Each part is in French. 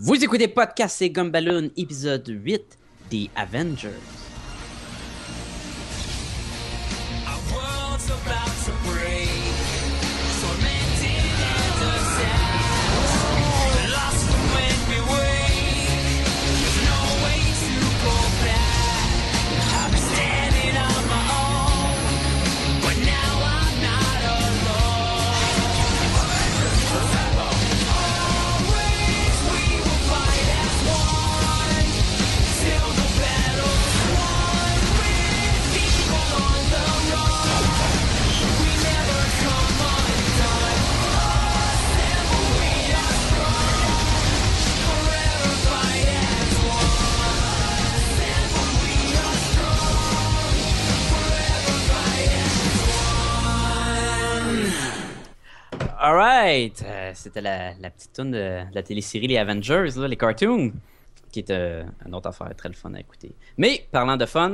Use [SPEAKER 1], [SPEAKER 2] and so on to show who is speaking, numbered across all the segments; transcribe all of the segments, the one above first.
[SPEAKER 1] Vous écoutez Podcast et Gumballoon, épisode 8 des Avengers. Alright, euh, c'était la, la petite tune de, de la télésérie Les Avengers, là, les cartoons, qui est euh, une autre affaire très le fun à écouter. Mais parlant de fun,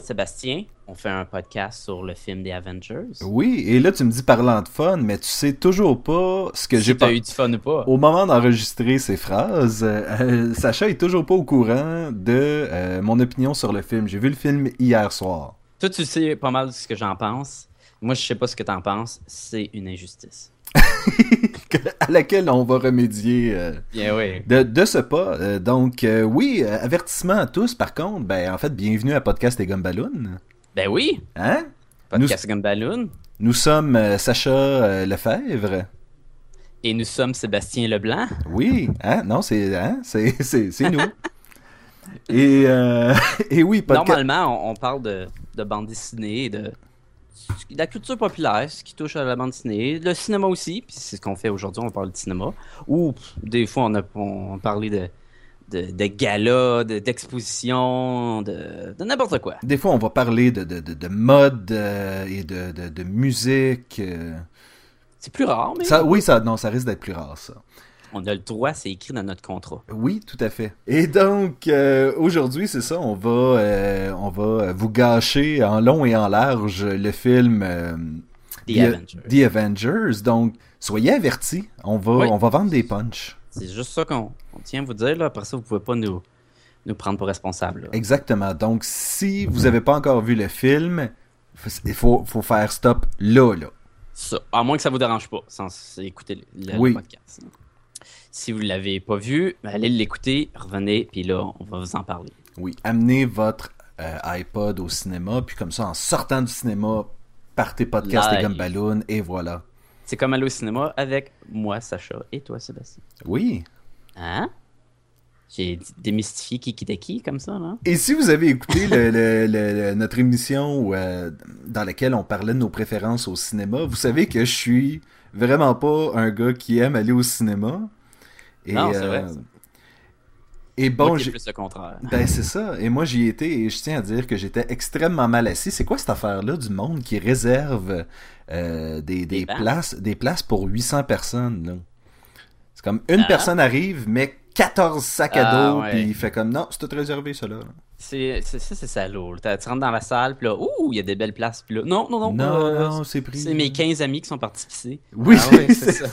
[SPEAKER 1] Sébastien, on fait un podcast sur le film des Avengers.
[SPEAKER 2] Oui, et là tu me dis parlant de fun, mais tu sais toujours pas ce que j'ai
[SPEAKER 1] Si t'as
[SPEAKER 2] pas.
[SPEAKER 1] eu du fun ou pas.
[SPEAKER 2] Au moment d'enregistrer ces phrases, euh, Sacha est toujours pas au courant de euh, mon opinion sur le film. J'ai vu le film hier soir.
[SPEAKER 1] Toi, tu sais pas mal de ce que j'en pense. Moi, je sais pas ce que t'en penses. C'est une injustice.
[SPEAKER 2] à laquelle on va remédier euh,
[SPEAKER 1] oui.
[SPEAKER 2] de, de ce pas. Euh, donc, euh, oui, avertissement à tous, par contre, ben, en fait, bienvenue à Podcast et Gumballoon.
[SPEAKER 1] Ben oui,
[SPEAKER 2] Hein?
[SPEAKER 1] podcast Gumballoon.
[SPEAKER 2] Nous sommes Sacha Lefebvre.
[SPEAKER 1] Et nous sommes Sébastien Leblanc.
[SPEAKER 2] Oui, hein? Non, c'est hein? nous. et, et oui, podcast.
[SPEAKER 1] Normalement, on, on parle de, de bande dessinée et de, de la culture populaire, ce qui touche à la bande dessinée, le cinéma aussi, puis c'est ce qu'on fait aujourd'hui, on parle de cinéma. Ou des fois, on a on parlait de, de, de galas, de- d'expositions, de, de n'importe quoi.
[SPEAKER 2] Des fois, on va parler de, de, de, de mode euh, et de, musique. euh.
[SPEAKER 1] C'est plus rare, mais
[SPEAKER 2] Ça, oui, ça, non, ça risque d'être plus rare, ça.
[SPEAKER 1] On a le droit, c'est écrit dans notre contrat.
[SPEAKER 2] Oui, tout à fait. Et donc, euh, aujourd'hui, c'est ça, on va, euh, on va vous gâcher en long et en large le film euh,
[SPEAKER 1] The Avengers.
[SPEAKER 2] The Avengers. Donc, soyez avertis, on va,
[SPEAKER 1] Oui.
[SPEAKER 2] on va vendre des punchs.
[SPEAKER 1] C'est juste ça qu'on on tient à vous dire, là. Après ça, vous pouvez pas nous, nous prendre pour responsables. là.
[SPEAKER 2] Exactement. Donc, si vous n'avez pas encore vu le film, il faut, faut faire stop là, là.
[SPEAKER 1] Ça, à moins que ça vous dérange pas, sans écouter le, le
[SPEAKER 2] Oui.
[SPEAKER 1] podcast. Si vous l'avez pas vu, ben, allez l'écouter, revenez, puis là, on va vous en parler.
[SPEAKER 2] Oui, amenez votre euh, iPod au cinéma, puis comme ça, en sortant du cinéma, partez podcast et. Gumballoon, et voilà.
[SPEAKER 1] C'est comme aller au cinéma avec moi, Sacha, et toi, Sébastien.
[SPEAKER 2] Oui.
[SPEAKER 1] Hein? J'ai démystifié qui qui comme ça, là?
[SPEAKER 2] Et si vous avez écouté le- le- le- le- notre émission où, euh, dans laquelle on parlait de nos préférences au cinéma, vous savez que je suis vraiment pas un gars qui aime aller au cinéma. Et,
[SPEAKER 1] Non, c'est vrai,
[SPEAKER 2] euh. Et bon, j'ai-
[SPEAKER 1] plus le contraire.
[SPEAKER 2] Ben c'est ça. Et moi j'y étais et je tiens à dire que j'étais extrêmement mal assis. C'est quoi cette affaire-là du monde qui réserve euh, des, des places? des places pour 800 personnes là? C'est comme une
[SPEAKER 1] Ah.
[SPEAKER 2] personne arrive mais 14 sacs à
[SPEAKER 1] Ah,
[SPEAKER 2] dos puis il fait comme non, c'est tout réservé ça là.
[SPEAKER 1] C'est ça, c'est salaud. Tu rentres dans la salle, puis là, ouh, il y a des belles places, puis là, non, non, non.
[SPEAKER 2] Non,
[SPEAKER 1] euh,
[SPEAKER 2] non, c'est pris.
[SPEAKER 1] C'est mes 15 amis qui sont partis pisser.
[SPEAKER 2] Oui,
[SPEAKER 1] Ah
[SPEAKER 2] c'est ça.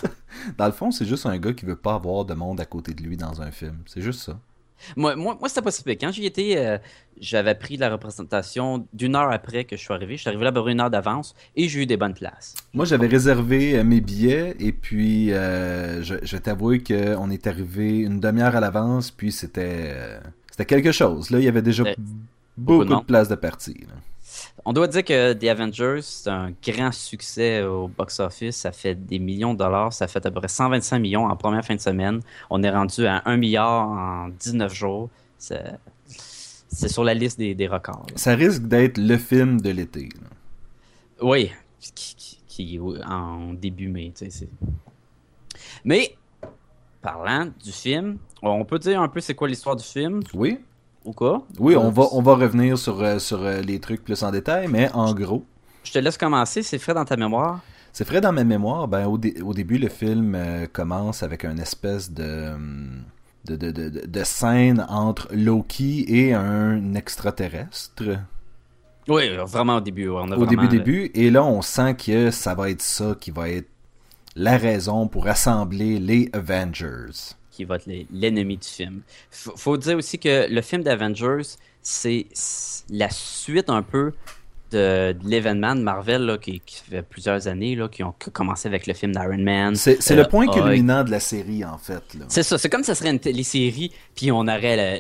[SPEAKER 2] Dans le fond, c'est juste un gars qui veut pas avoir de monde à côté de lui dans un film. C'est juste ça.
[SPEAKER 1] Moi, moi, moi c'était pas si pire. Quand j'y étais, euh, j'avais pris la représentation d'une heure après que je suis arrivé. Je suis arrivé là à peu près une heure d'avance et j'ai eu des bonnes places.
[SPEAKER 2] Moi, j'avais réservé euh, mes billets et puis euh, je, je vais t'avouer qu'on est arrivé une demi-heure à l'avance, puis c'était euh, c'était quelque chose. Là, il y avait déjà beaucoup,
[SPEAKER 1] beaucoup de
[SPEAKER 2] places de partie. là.
[SPEAKER 1] On doit dire que The Avengers, c'est un grand succès au box-office. Ça fait des millions de dollars. Ça fait à peu près 125 millions en première fin de semaine. On est rendu à 1 milliard en 19 jours. C'est sur la liste des, des records. là.
[SPEAKER 2] Ça risque d'être le film de l'été.
[SPEAKER 1] Oui, qui, qui- qui- en début mai, tu sais. Mais, parlant du film, on peut dire un peu c'est quoi l'histoire du film,
[SPEAKER 2] Oui,
[SPEAKER 1] ou quoi?
[SPEAKER 2] oui,
[SPEAKER 1] Euh,
[SPEAKER 2] on va on va revenir sur euh, sur euh, les trucs plus en détail, mais en gros.
[SPEAKER 1] Je te laisse commencer, c'est frais dans ta mémoire.
[SPEAKER 2] C'est frais dans ma mémoire. Ben, au, dé- au début, le film euh, commence avec une espèce de, hum, de, de, de, scène entre Loki et un extraterrestre.
[SPEAKER 1] Oui, vraiment au début. ouais, on a
[SPEAKER 2] Au début, début. Et là, on sent que ça va être ça qui va être la raison pour assembler les Avengers.
[SPEAKER 1] Qui va être l'ennemi du film. Faut, faut dire aussi que le film d'Avengers, c'est la suite un peu de, de l'événement de Marvel là, qui, qui fait plusieurs années, là, qui ont commencé avec le film d'Iron Man.
[SPEAKER 2] C'est c'est
[SPEAKER 1] Euh,
[SPEAKER 2] le point culminant de la série, en fait.
[SPEAKER 1] C'est ça, c'est comme si ça serait une télésérie, puis on aurait la,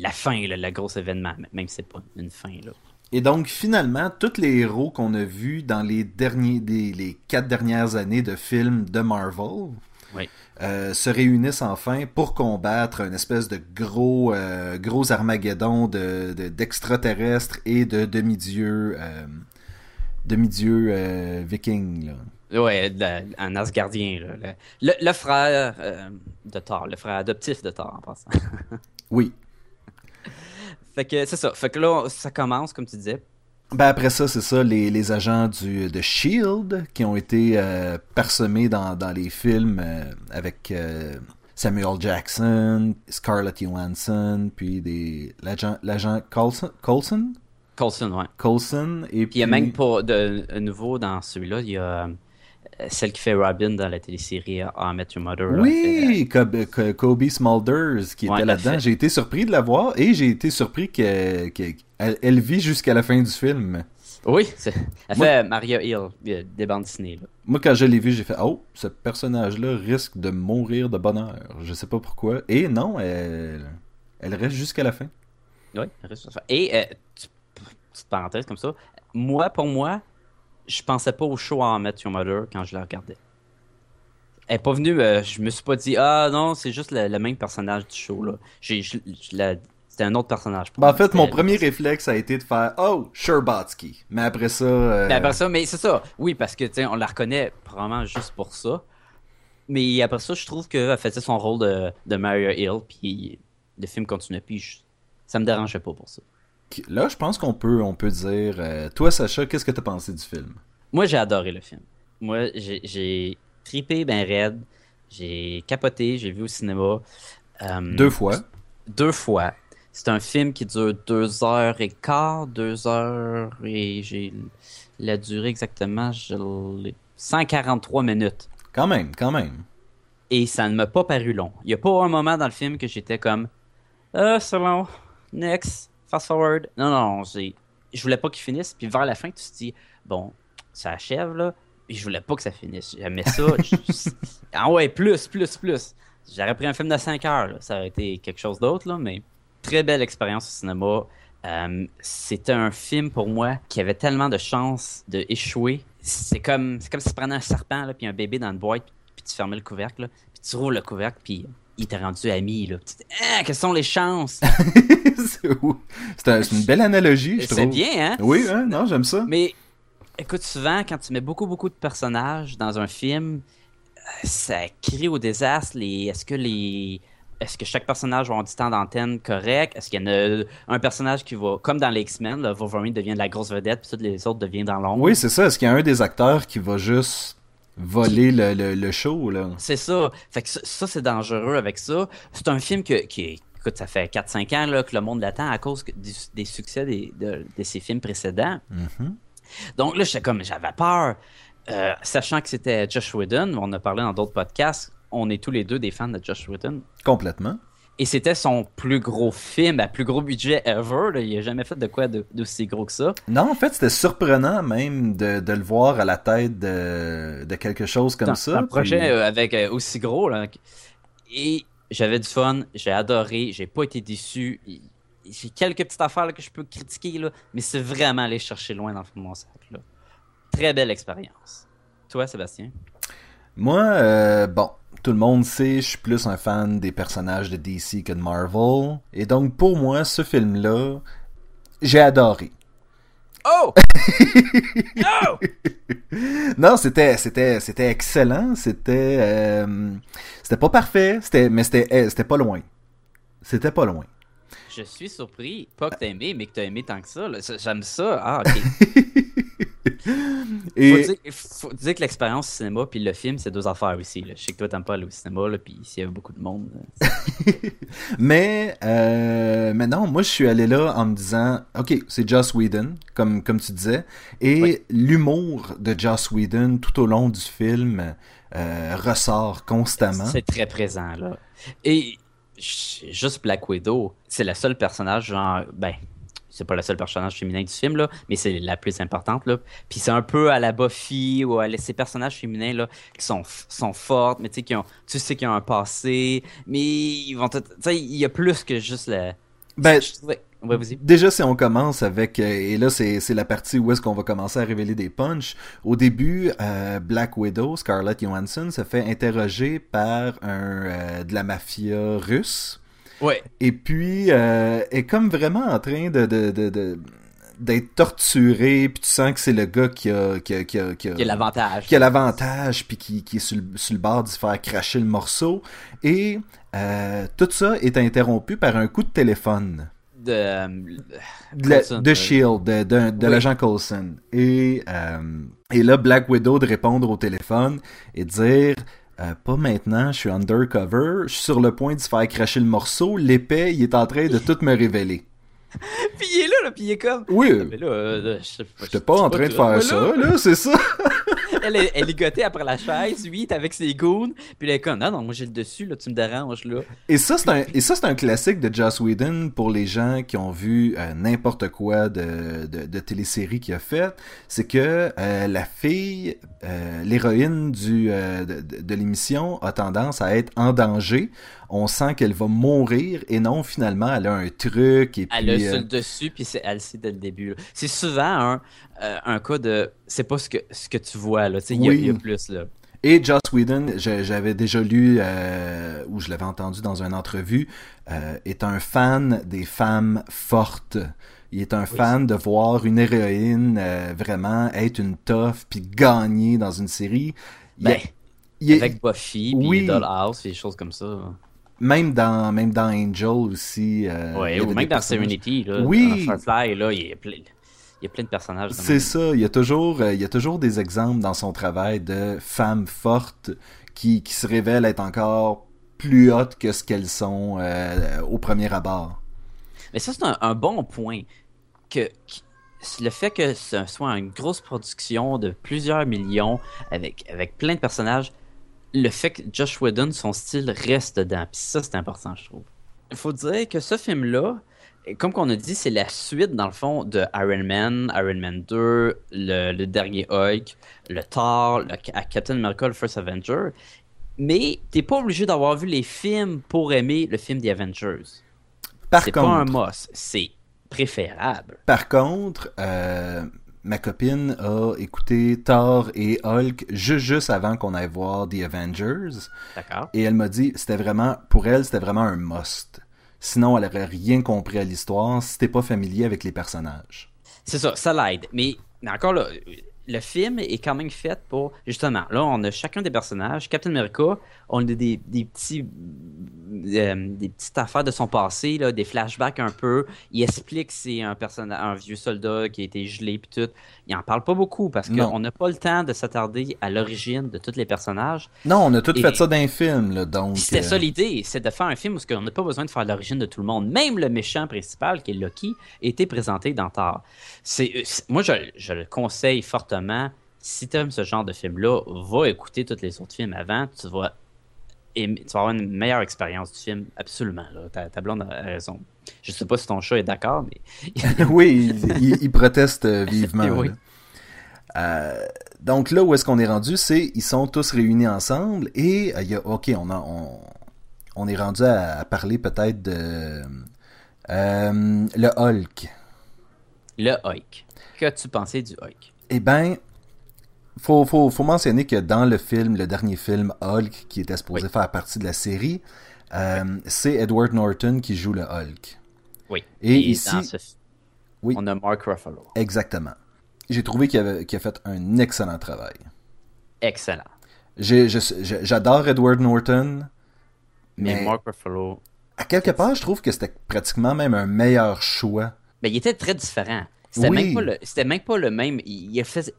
[SPEAKER 1] la fin, là, le gros événement, même si c'est pas une fin. Là.
[SPEAKER 2] Et donc, finalement, tous les héros qu'on a vus dans les, derniers, des- les quatre dernières années de films de Marvel
[SPEAKER 1] Oui.
[SPEAKER 2] euh, se réunissent enfin pour combattre une espèce de gros, euh, gros Armageddon de- de- d'extraterrestres et de demi-dieux euh, demi-dieux euh, vikings.
[SPEAKER 1] De- un Asgardien. Là, le, le- le frère de Thor, le frère adoptif de Thor en passant.
[SPEAKER 2] Oui.
[SPEAKER 1] fait que c'est ça. Fait que là, ça commence, comme tu disais.
[SPEAKER 2] Ben après ça, c'est ça, les, les agents du, de S.H.I.E.L.D. qui ont été euh, parsemés dans, dans les films euh, avec euh, Samuel Jackson, Scarlett Johansson, puis des l'agent l'agent Coulson, Coulson,
[SPEAKER 1] Coulson, ouais.
[SPEAKER 2] Coulson, et puis...
[SPEAKER 1] Puis il y a même pas de, de nouveau dans celui-là. Il y a euh, celle qui fait Robin dans la télésérie How I Met Your Mother.
[SPEAKER 2] Oui, Kobe Smulders qui
[SPEAKER 1] Ouais,
[SPEAKER 2] était
[SPEAKER 1] elle
[SPEAKER 2] là-dedans. J'ai été surpris de la voir et j'ai été surpris qu'elle que, elle- elle vit jusqu'à la fin du film.
[SPEAKER 1] Oui, c'est- elle
[SPEAKER 2] Moi-
[SPEAKER 1] fait Maria Hill euh, des bandes dessinées. Là.
[SPEAKER 2] Moi, quand je l'ai vu, j'ai fait Oh, ce personnage-là risque de mourir de bonheur. Je sais pas pourquoi. Et non, elle, elle reste jusqu'à la fin.
[SPEAKER 1] Oui, reste sur ça. Et, euh, petite parenthèse comme ça, moi, pour moi, je pensais pas au show en Met Your Mother quand je la regardais. Elle est pas venue, euh, je me suis pas dit, ah non, c'est juste le, le même personnage du show. là. J'ai, c'était un autre personnage.
[SPEAKER 2] Ben, en fait, mon premier réflexe a été de faire Oh, Sherbatsky. Mais après ça. euh,
[SPEAKER 1] Mais après ça, mais c'est ça. Oui, parce que tu on la reconnaît probablement juste pour ça. Mais après ça, je trouve qu'elle faisait son rôle de, de Maria Hill, puis le film continuait, puis je- ça me dérangeait pas pour ça.
[SPEAKER 2] Là, je pense qu'on peut, on peut dire euh, Toi, Sacha, qu'est-ce que t'as pensé du film?
[SPEAKER 1] Moi, j'ai adoré le film. Moi, j'ai- tripé ben raide. J'ai capoté, j'ai vu au cinéma. Euh,
[SPEAKER 2] Deux fois.
[SPEAKER 1] Deux fois. C'est un film qui dure deux heures et quart, deux heures et j'ai la durée exactement, je l'ai- 143 minutes.
[SPEAKER 2] Quand même, quand même.
[SPEAKER 1] Et ça ne m'a pas paru long. Il n'y a pas un moment dans le film que j'étais comme Euh, c'est long. Next. Fast forward. Non, non, je voulais pas qu'il finisse. Puis vers la fin, tu te dis Bon, ça achève là. Et je voulais pas que ça finisse. J'aimais ça. Je- ah ouais, plus, plus, plus. J'aurais pris un film de 5 heures. là. Ça aurait été quelque chose d'autre, là, mais très belle expérience au cinéma. Euh, c'était un film pour moi qui avait tellement de chances de échouer. C'est comme, c'est comme si tu prenais un serpent là, puis un bébé dans une boîte, puis tu fermais le couvercle, là, puis tu rouvres le couvercle, puis il t'a rendu ami. Là. Ah, quelles sont les chances?
[SPEAKER 2] c'est c'est un- c'est une belle analogie, je trouve.
[SPEAKER 1] C'est bien, hein?
[SPEAKER 2] Oui, hein, non, j'aime ça.
[SPEAKER 1] Mais écoute, souvent, quand tu mets beaucoup, beaucoup de personnages dans un film, euh, ça crie au désastre. Les... Est-ce que les. Est-ce que chaque personnage va avoir du temps d'antenne correct? Est-ce qu'il y en a un personnage qui va, comme dans les X-Men, Wolverine devient de la grosse vedette, puis tous les autres deviennent dans l'ombre?
[SPEAKER 2] Oui, c'est ça. Est-ce qu'il y a un des acteurs qui va juste voler le, le, le show, là
[SPEAKER 1] C'est ça. Fait que ça, ça, c'est dangereux avec ça. C'est un film que, qui est- écoute, ça fait 4-5 ans là, que le monde l'attend à cause des, succès des- de, de ses films précédents.
[SPEAKER 2] Mhm.
[SPEAKER 1] Donc là, j'étais comme, j'avais peur. Euh, sachant que c'était Josh Whedon, on a parlé dans d'autres podcasts, on est tous les deux des fans de Josh Whedon.
[SPEAKER 2] Complètement.
[SPEAKER 1] Et c'était son plus gros film, à plus gros budget ever. là. Il a jamais fait de quoi d'aussi gros que ça.
[SPEAKER 2] Non, en fait, c'était surprenant même de, de le voir à la tête de, de quelque chose comme
[SPEAKER 1] un,
[SPEAKER 2] ça.
[SPEAKER 1] un projet
[SPEAKER 2] puis-
[SPEAKER 1] euh, avec euh, aussi gros. Là. Et j'avais du fun, j'ai adoré, j'ai pas été déçu. J'ai quelques petites affaires là, que je peux critiquer, là, mais c'est vraiment aller chercher loin dans le fond de mon sac. Là. Très belle expérience. Toi, Sébastien?
[SPEAKER 2] Moi, euh, bon, tout le monde sait, je suis plus un fan des personnages de DC que de Marvel. Et donc, pour moi, ce film-là, j'ai adoré.
[SPEAKER 1] Oh!
[SPEAKER 2] Non, c'était c'était c'était excellent, c'était euh, c'était pas parfait, c'était mais c'était eh, c'était pas loin. C'était pas loin.
[SPEAKER 1] Je suis surpris. Pas que t'as aimé, mais que t'as aimé tant que. Ça- J'aime ça. Ah, ok.
[SPEAKER 2] Et
[SPEAKER 1] Faut, dire, faut dire que l'expérience au cinéma puis le film, c'est deux affaires aussi. Là. Je sais que toi, t'aimes pas aller au cinéma, là, puis s'il y avait beaucoup de monde. euh,
[SPEAKER 2] mais euh, mais non, moi je suis allé là en me disant OK, c'est Joss Whedon comme comme tu disais et
[SPEAKER 1] Oui.
[SPEAKER 2] l'humour de Joss Whedon tout au long du film euh, ressort constamment.
[SPEAKER 1] C'est très présent, là. Et juste Black Widow, c'est le seul personnage, genre, ben, c'est pas le seul personnage féminin du film, là, mais c'est la plus importante, là. Puis c'est un peu à la Buffy ou à la- ces personnages féminins, là, qui sont, sont fortes, mais tu sais, qui ont, tu sais qu'ils ont un passé, mais ils vont, tu sais, il y a plus que juste la...
[SPEAKER 2] Ben,
[SPEAKER 1] Je trouvais- Ouais.
[SPEAKER 2] Déjà, si on commence avec, euh, et là c'est c'est la partie où est-ce qu'on va commencer à révéler des punchs. Au début, euh, Black Widow, Scarlett Johansson, se fait interroger par un euh, de la mafia russe.
[SPEAKER 1] Ouais.
[SPEAKER 2] Et puis, euh, est comme vraiment en train de, de, de, de- d'être torturé, puis tu sens que c'est le gars qui a, qui a, qui a, qui a-
[SPEAKER 1] l'avantage.
[SPEAKER 2] qui a l'avantage, puis qui, qui est sur le, sur le bord de se faire cracher le morceau. Et euh, tout ça est interrompu par un coup de téléphone
[SPEAKER 1] De, euh,
[SPEAKER 2] de, la-
[SPEAKER 1] Coulson,
[SPEAKER 2] de Shield, de, de, de
[SPEAKER 1] Oui.
[SPEAKER 2] l'agent Coulson. Et, euh, et là, Black Widow de répondre au téléphone et de dire euh, Pas maintenant, je suis undercover, je suis sur le point de se faire cracher le morceau, l'épée, il est en train de tout me révéler.
[SPEAKER 1] Puis il est là, là, puis il est comme...
[SPEAKER 2] Oui,
[SPEAKER 1] Mais là, euh, je
[SPEAKER 2] j'étais pas en train de faire ça, là, c'est ça.
[SPEAKER 1] elle, elle est gotée après la chaise, lui, avec ses goons, puis elle est comme, non, non, moi j'ai le dessus, là, tu me déranges, là.
[SPEAKER 2] Et ça, c'est un, un classique de Joss Whedon pour les gens qui ont vu euh, n'importe quoi de, de, de télésérie qu'il a fait. C'est que euh, la fille, euh, l'héroïne du de l'émission, a tendance à être en danger. On sent qu'elle va mourir et non, finalement, elle a un truc et
[SPEAKER 1] Elle a
[SPEAKER 2] puis.
[SPEAKER 1] sur
[SPEAKER 2] euh,
[SPEAKER 1] le dessus, puis c'est, elle le sait dès le début. C'est souvent un, euh, un cas de, c'est pas ce que, ce que tu vois, là, il y a-
[SPEAKER 2] Oui.
[SPEAKER 1] il y, a plus, là.
[SPEAKER 2] Et Joss Whedon, j'avais déjà lu, euh, ou je l'avais entendu dans une entrevue, euh, est un fan des femmes fortes. Il est un fan de voir une héroïne euh, vraiment être une tough puis gagner dans une série. Il a-
[SPEAKER 1] Ben,
[SPEAKER 2] est-
[SPEAKER 1] avec Buffy, puis
[SPEAKER 2] Oui.
[SPEAKER 1] Dollhouse, et des choses comme ça.
[SPEAKER 2] Même dans même dans Angel aussi. euh,
[SPEAKER 1] ouais, ou même dans Serenity, là,
[SPEAKER 2] Oui.
[SPEAKER 1] dans Firefly, là, il y a plein, il y a plein de personnages.
[SPEAKER 2] C'est ça, il y a toujours euh, il y a toujours des exemples dans son travail de femmes fortes qui, qui se révèlent être encore plus hautes que ce qu'elles sont euh, au premier abord.
[SPEAKER 1] Mais ça, c'est un, un bon point. Que, le fait que ce soit une grosse production de plusieurs millions avec, avec plein de personnages, le fait que Josh Whedon, son style reste dedans. Puis ça, c'est important, je trouve. Il faut dire que ce film-là, comme qu'on a dit, c'est la suite, dans le fond, de Iron Man, Iron Man 2, le, le dernier Hulk, le Thor, le, à Captain America, le First Avenger. Mais t'es pas obligé d'avoir vu les films pour aimer le film des Avengers.
[SPEAKER 2] Par
[SPEAKER 1] C'est pas un
[SPEAKER 2] contre,
[SPEAKER 1] must, c'est préférable.
[SPEAKER 2] par contre, euh, ma copine a écouté Thor et Hulk juste, juste avant qu'on aille voir The Avengers.
[SPEAKER 1] D'accord?
[SPEAKER 2] Et elle m'a dit, c'était vraiment, pour elle, c'était vraiment un must. Sinon, elle aurait rien compris à l'histoire si t'es pas familier avec les personnages.
[SPEAKER 1] C'est ça, ça l'aide. Mais, mais encore là, le film est quand même fait pour. Justement, là, on a chacun des personnages. Captain America, on a des, des petits. euh, des petites affaires de son passé, là, des flashbacks un peu. Il explique que c'est un personnage, un vieux soldat qui a été gelé puis tout. Il en parle pas beaucoup parce qu'on n'a pas le temps de s'attarder à l'origine de tous les personnages.
[SPEAKER 2] Non, on a tout
[SPEAKER 1] Et-
[SPEAKER 2] fait ça d'un film, là, donc.
[SPEAKER 1] C'était
[SPEAKER 2] euh,
[SPEAKER 1] ça l'idée, c'est de faire un film où on n'a pas besoin de faire l'origine de tout le monde. Même le méchant principal, qui est Loki, a été présenté dans Thor. C'est, euh, c'est- moi, je, je le conseille fortement. Si tu aimes ce genre de film-là, va écouter tous les autres films avant. Tu vas, aimer- tu vas avoir une meilleure expérience du film, absolument. Là. Ta, ta blonde a raison. Je sais pas si ton chat est d'accord, mais
[SPEAKER 2] oui, il, il- il proteste euh, vivement.
[SPEAKER 1] Oui.
[SPEAKER 2] là. Euh, donc là où est-ce qu'on est rendu, c'est ils sont tous réunis ensemble et euh, il y a ok on a on, on est rendu à, à parler peut-être de euh, le Hulk.
[SPEAKER 1] le Hulk. Qu'as-tu pensé du Hulk?
[SPEAKER 2] Eh ben faut, faut, faut mentionner que dans le film, le dernier film Hulk qui était supposé
[SPEAKER 1] Oui.
[SPEAKER 2] faire partie de la série, euh, c'est Edward Norton qui joue le Hulk.
[SPEAKER 1] Oui.
[SPEAKER 2] Et
[SPEAKER 1] dans
[SPEAKER 2] ici-
[SPEAKER 1] ce-
[SPEAKER 2] Oui.
[SPEAKER 1] on a Mark Ruffalo.
[SPEAKER 2] Exactement. J'ai trouvé qu'il avait- qu'il a fait un excellent travail.
[SPEAKER 1] Excellent.
[SPEAKER 2] J'ai- je- je- J'adore Edward Norton,
[SPEAKER 1] Mais,
[SPEAKER 2] mais
[SPEAKER 1] Mark Ruffalo,
[SPEAKER 2] à quelque part, je trouve que c'était pratiquement même un meilleur choix.
[SPEAKER 1] Mais il était très différent. C'était
[SPEAKER 2] Oui.
[SPEAKER 1] même pas le, c'était même pas le même. Il, il a fait.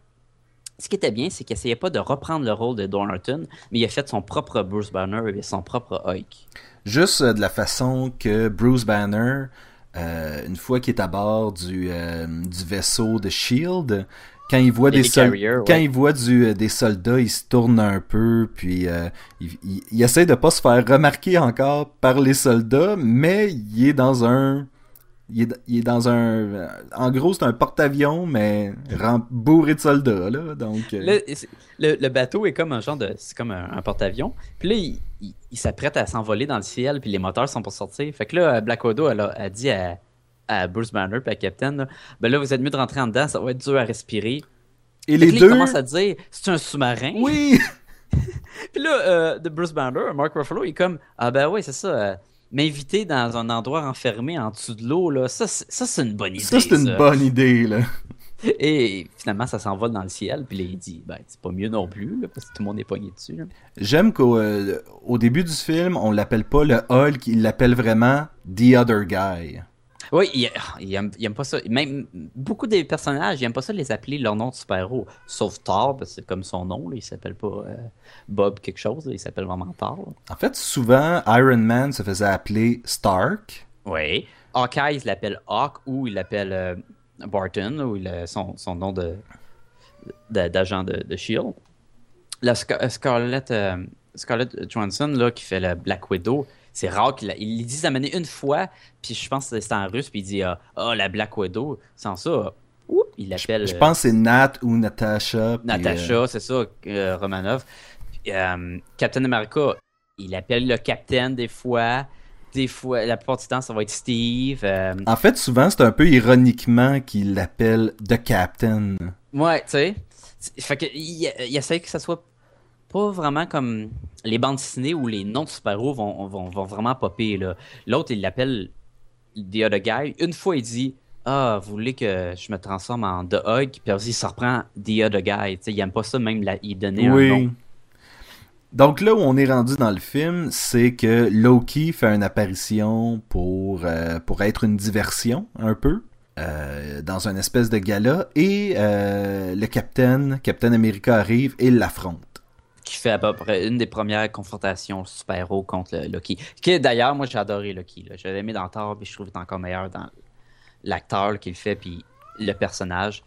[SPEAKER 1] Ce qui était bien, c'est qu'il essayait pas de reprendre le rôle de Edward Norton, mais il a fait son propre Bruce Banner et son propre Hulk.
[SPEAKER 2] Juste euh, de la façon que Bruce Banner, euh, une fois qu'il est à bord du, euh, du vaisseau de Shield, quand il voit des
[SPEAKER 1] ouais.
[SPEAKER 2] quand il voit du, euh, des soldats, il se tourne un peu, puis euh, il, il- il essaie de pas se faire remarquer encore par les soldats, mais il est dans un, il est, il est dans un, euh, en gros c'est un porte-avions, mais bourré de soldats là, donc. euh,
[SPEAKER 1] le, le bateau est comme un genre de. C'est comme un, un porte-avions. Puis là, il, il- il s'apprête à s'envoler dans le ciel, puis les moteurs sont pour sortir. Fait que là, Black Widow, elle a, a dit à, à Bruce Banner puis à Captain là, Ben là, vous êtes mieux de rentrer en dedans, ça va être dur à respirer.
[SPEAKER 2] et
[SPEAKER 1] Fait
[SPEAKER 2] les
[SPEAKER 1] là,
[SPEAKER 2] deux,
[SPEAKER 1] il commence à dire C'est un sous-marin.
[SPEAKER 2] oui,
[SPEAKER 1] Puis là, euh, de Bruce Banner, Mark Ruffalo, il est comme Ah ben oui, c'est ça. M'inviter dans un endroit renfermé en dessous de l'eau, là, ça, c'est- ça c'est une bonne idée.
[SPEAKER 2] ça c'est une bonne idée là.
[SPEAKER 1] Et finalement, ça s'envole dans le ciel. Puis là, il dit Ben, c'est pas mieux non plus, là, parce que tout le monde est pogné dessus. là.
[SPEAKER 2] J'aime qu'au euh, au début du film, on l'appelle pas le Hulk, il l'appelle vraiment The Other Guy.
[SPEAKER 1] Oui, il, il aime, il aime pas ça. Même beaucoup des personnages, ils aiment pas ça les appeler leur nom de super-héros. Sauf Thor, parce que c'est comme son nom. Là, il s'appelle pas euh, Bob quelque chose. là, il s'appelle vraiment Thor. là.
[SPEAKER 2] En fait, souvent, Iron Man se faisait appeler Stark.
[SPEAKER 1] Oui. Hawkeye, il l'appelle Hawk ou il l'appelle euh, Barton, ou il a son, son nom de, de- d'agent de, de Shield. La Scar- Scarlett, euh, Scarlett Johansson, là, qui fait la Black Widow, c'est rare qu'il la- ils disent amener une fois, puis je pense que c'est en russe, puis il dit Ah, ah, la Black Widow. Sans ça, oup, il l'appelle.
[SPEAKER 2] Je
[SPEAKER 1] euh,
[SPEAKER 2] pense que c'est Nat ou Natasha.
[SPEAKER 1] Natasha,
[SPEAKER 2] euh,
[SPEAKER 1] c'est ça, euh, Romanov. Euh, Captain America, il appelle le Captain des fois. Des fois, la plupart du temps, ça va être Steve. euh,
[SPEAKER 2] En fait, souvent, c'est un peu ironiquement qu'il l'appelle The Captain.
[SPEAKER 1] Ouais, tu sais. Fait que il, il essaie que ça soit pas vraiment comme les bandes dessinées où les noms de super-héros vont, vont, vont vraiment popper. là. L'autre, il l'appelle The Other Guy. Une fois, il dit Ah, vous voulez que je me transforme en The Hug Puis aussi, il se reprend The Other Guy. Il aime pas ça, même la, il donnait un
[SPEAKER 2] Oui.
[SPEAKER 1] nom.
[SPEAKER 2] Donc là où on est rendu dans le film, c'est que Loki fait une apparition pour, euh, pour être une diversion, un peu, euh, dans une espèce de gala, et euh, le Captain, Captain America arrive et l'affronte.
[SPEAKER 1] Qui fait à peu près une des premières confrontations super-héros contre Loki. Que d'ailleurs, moi, j'ai adoré Loki. là. Je l'avais aimé dans Thor, puis je trouve qu'il est encore meilleur dans l'acteur qu'il fait, puis le personnage.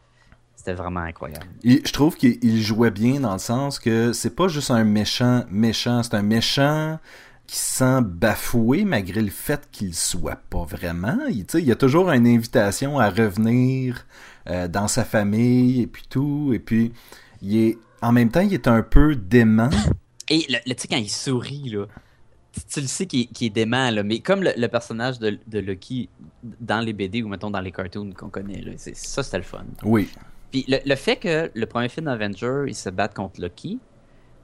[SPEAKER 1] C'était vraiment incroyable.
[SPEAKER 2] Et je trouve qu'il il jouait bien dans le sens que c'est pas juste un méchant méchant, c'est un méchant qui se sent bafoué malgré le fait qu'il soit pas vraiment. Il, il y a toujours une invitation à revenir euh, dans sa famille et puis tout. Et puis, il est, en même temps, il est un peu dément.
[SPEAKER 1] Et le, le- tu sais, quand il sourit, là, tu, tu le sais qu'il est- dément, là, mais comme le, le personnage de, de Loki dans les BD ou mettons dans les cartoons qu'on connaît, là, c'est- ça c'était le fun.
[SPEAKER 2] Oui.
[SPEAKER 1] Puis le, le fait que le premier film d'Avenger, il se batte contre Loki,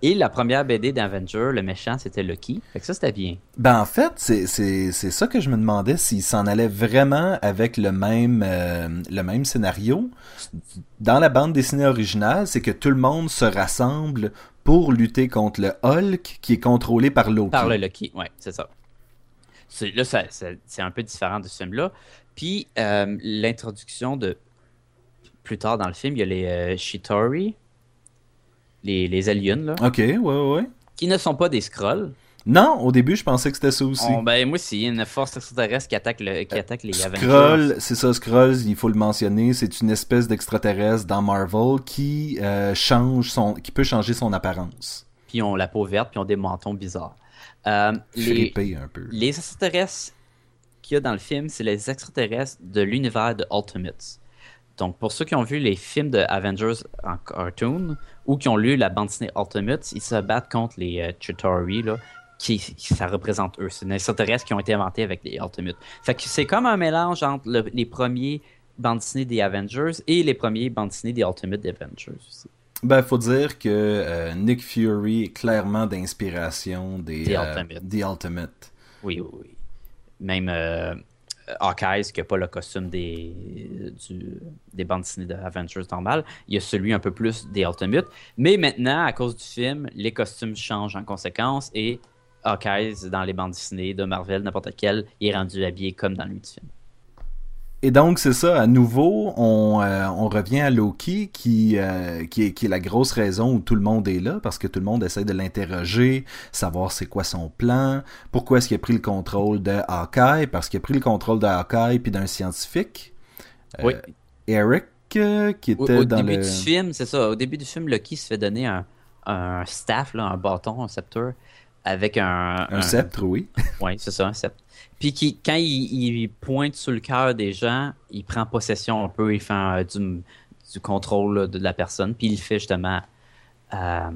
[SPEAKER 1] et la première BD d'Avenger, le méchant, c'était Loki. Fait que ça, c'était bien.
[SPEAKER 2] Ben en fait, c'est ça que je me demandais s'il s'en allait vraiment avec le même euh, le même scénario. Dans la bande dessinée originale, c'est que tout le monde se rassemble pour lutter contre le Hulk qui est contrôlé par Loki.
[SPEAKER 1] Par le Loki, ouais, c'est ça. Là, ça- ça- c'est un peu différent de ce film-là. Puis, euh, l'introduction de. Plus tard dans le film, il y a les euh, Shitori, les, les aliens, là,
[SPEAKER 2] Ok, ouais, ouais,
[SPEAKER 1] qui ne sont pas des Skrulls.
[SPEAKER 2] Non, au début, je pensais que c'était ça aussi.
[SPEAKER 1] On- ben, moi, c'est une force extraterrestre qui attaque, le, qui attaque les Avengers.
[SPEAKER 2] Skrull, c'est ça, Skrull, il faut le mentionner, c'est une espèce d'extraterrestre dans Marvel qui euh, change son, qui peut changer son apparence.
[SPEAKER 1] Puis, ils ont la peau verte, puis ils ont des mentons bizarres. Euh, les,
[SPEAKER 2] un peu.
[SPEAKER 1] les extraterrestres qu'il y a dans le film, c'est les extraterrestres de l'univers de Ultimates. Donc, pour ceux qui ont vu les films de Avengers en cartoon ou qui ont lu la bande dessinée Ultimates, ils se battent contre les euh, Chitauri, là, qui, qui- ça représente eux. C'est des extraterrestres qui ont été inventés avec les Ultimates. Fait que c'est comme un mélange entre le- les premiers bandes dessinées des Avengers et les premiers bandes dessinées des Ultimate Avengers aussi.
[SPEAKER 2] Ben, faut dire que euh, Nick Fury est clairement d'inspiration des,
[SPEAKER 1] Des
[SPEAKER 2] euh,
[SPEAKER 1] Ultimate.
[SPEAKER 2] des Ultimate.
[SPEAKER 1] Oui, oui, oui. Même euh, Hawkeye, qui n'a pas le costume des, bandes dessinées de Avengers normales, il y a celui un peu plus des Ultimate. Mais maintenant, à cause du film, les costumes changent en conséquence et Hawkeye, dans les bandes dessinées de Marvel, n'importe lequel, il est rendu habillé comme dans lui film.
[SPEAKER 2] Et donc, c'est ça, à nouveau, on, euh, on revient à Loki, qui, euh, qui, est, qui est la grosse raison où tout le monde est là, parce que tout le monde essaie de l'interroger, savoir c'est quoi son plan, pourquoi est-ce qu'il a pris le contrôle de Hawkeye, parce qu'il a pris le contrôle de Hawkeye puis d'un scientifique, euh,
[SPEAKER 1] Oui.
[SPEAKER 2] Eric, qui
[SPEAKER 1] Au,
[SPEAKER 2] était
[SPEAKER 1] au
[SPEAKER 2] dans
[SPEAKER 1] début
[SPEAKER 2] le...
[SPEAKER 1] du film, c'est ça. Au début du film, Loki se fait donner un, un staff, là, un bâton, un sceptre, avec un.
[SPEAKER 2] Un sceptre, oui.
[SPEAKER 1] Oui, c'est ça, un sceptre. Puis qui, quand il, il pointe sur le cœur des gens, il prend possession un peu, il fait du, du contrôle là, de la personne, puis il fait justement. euh,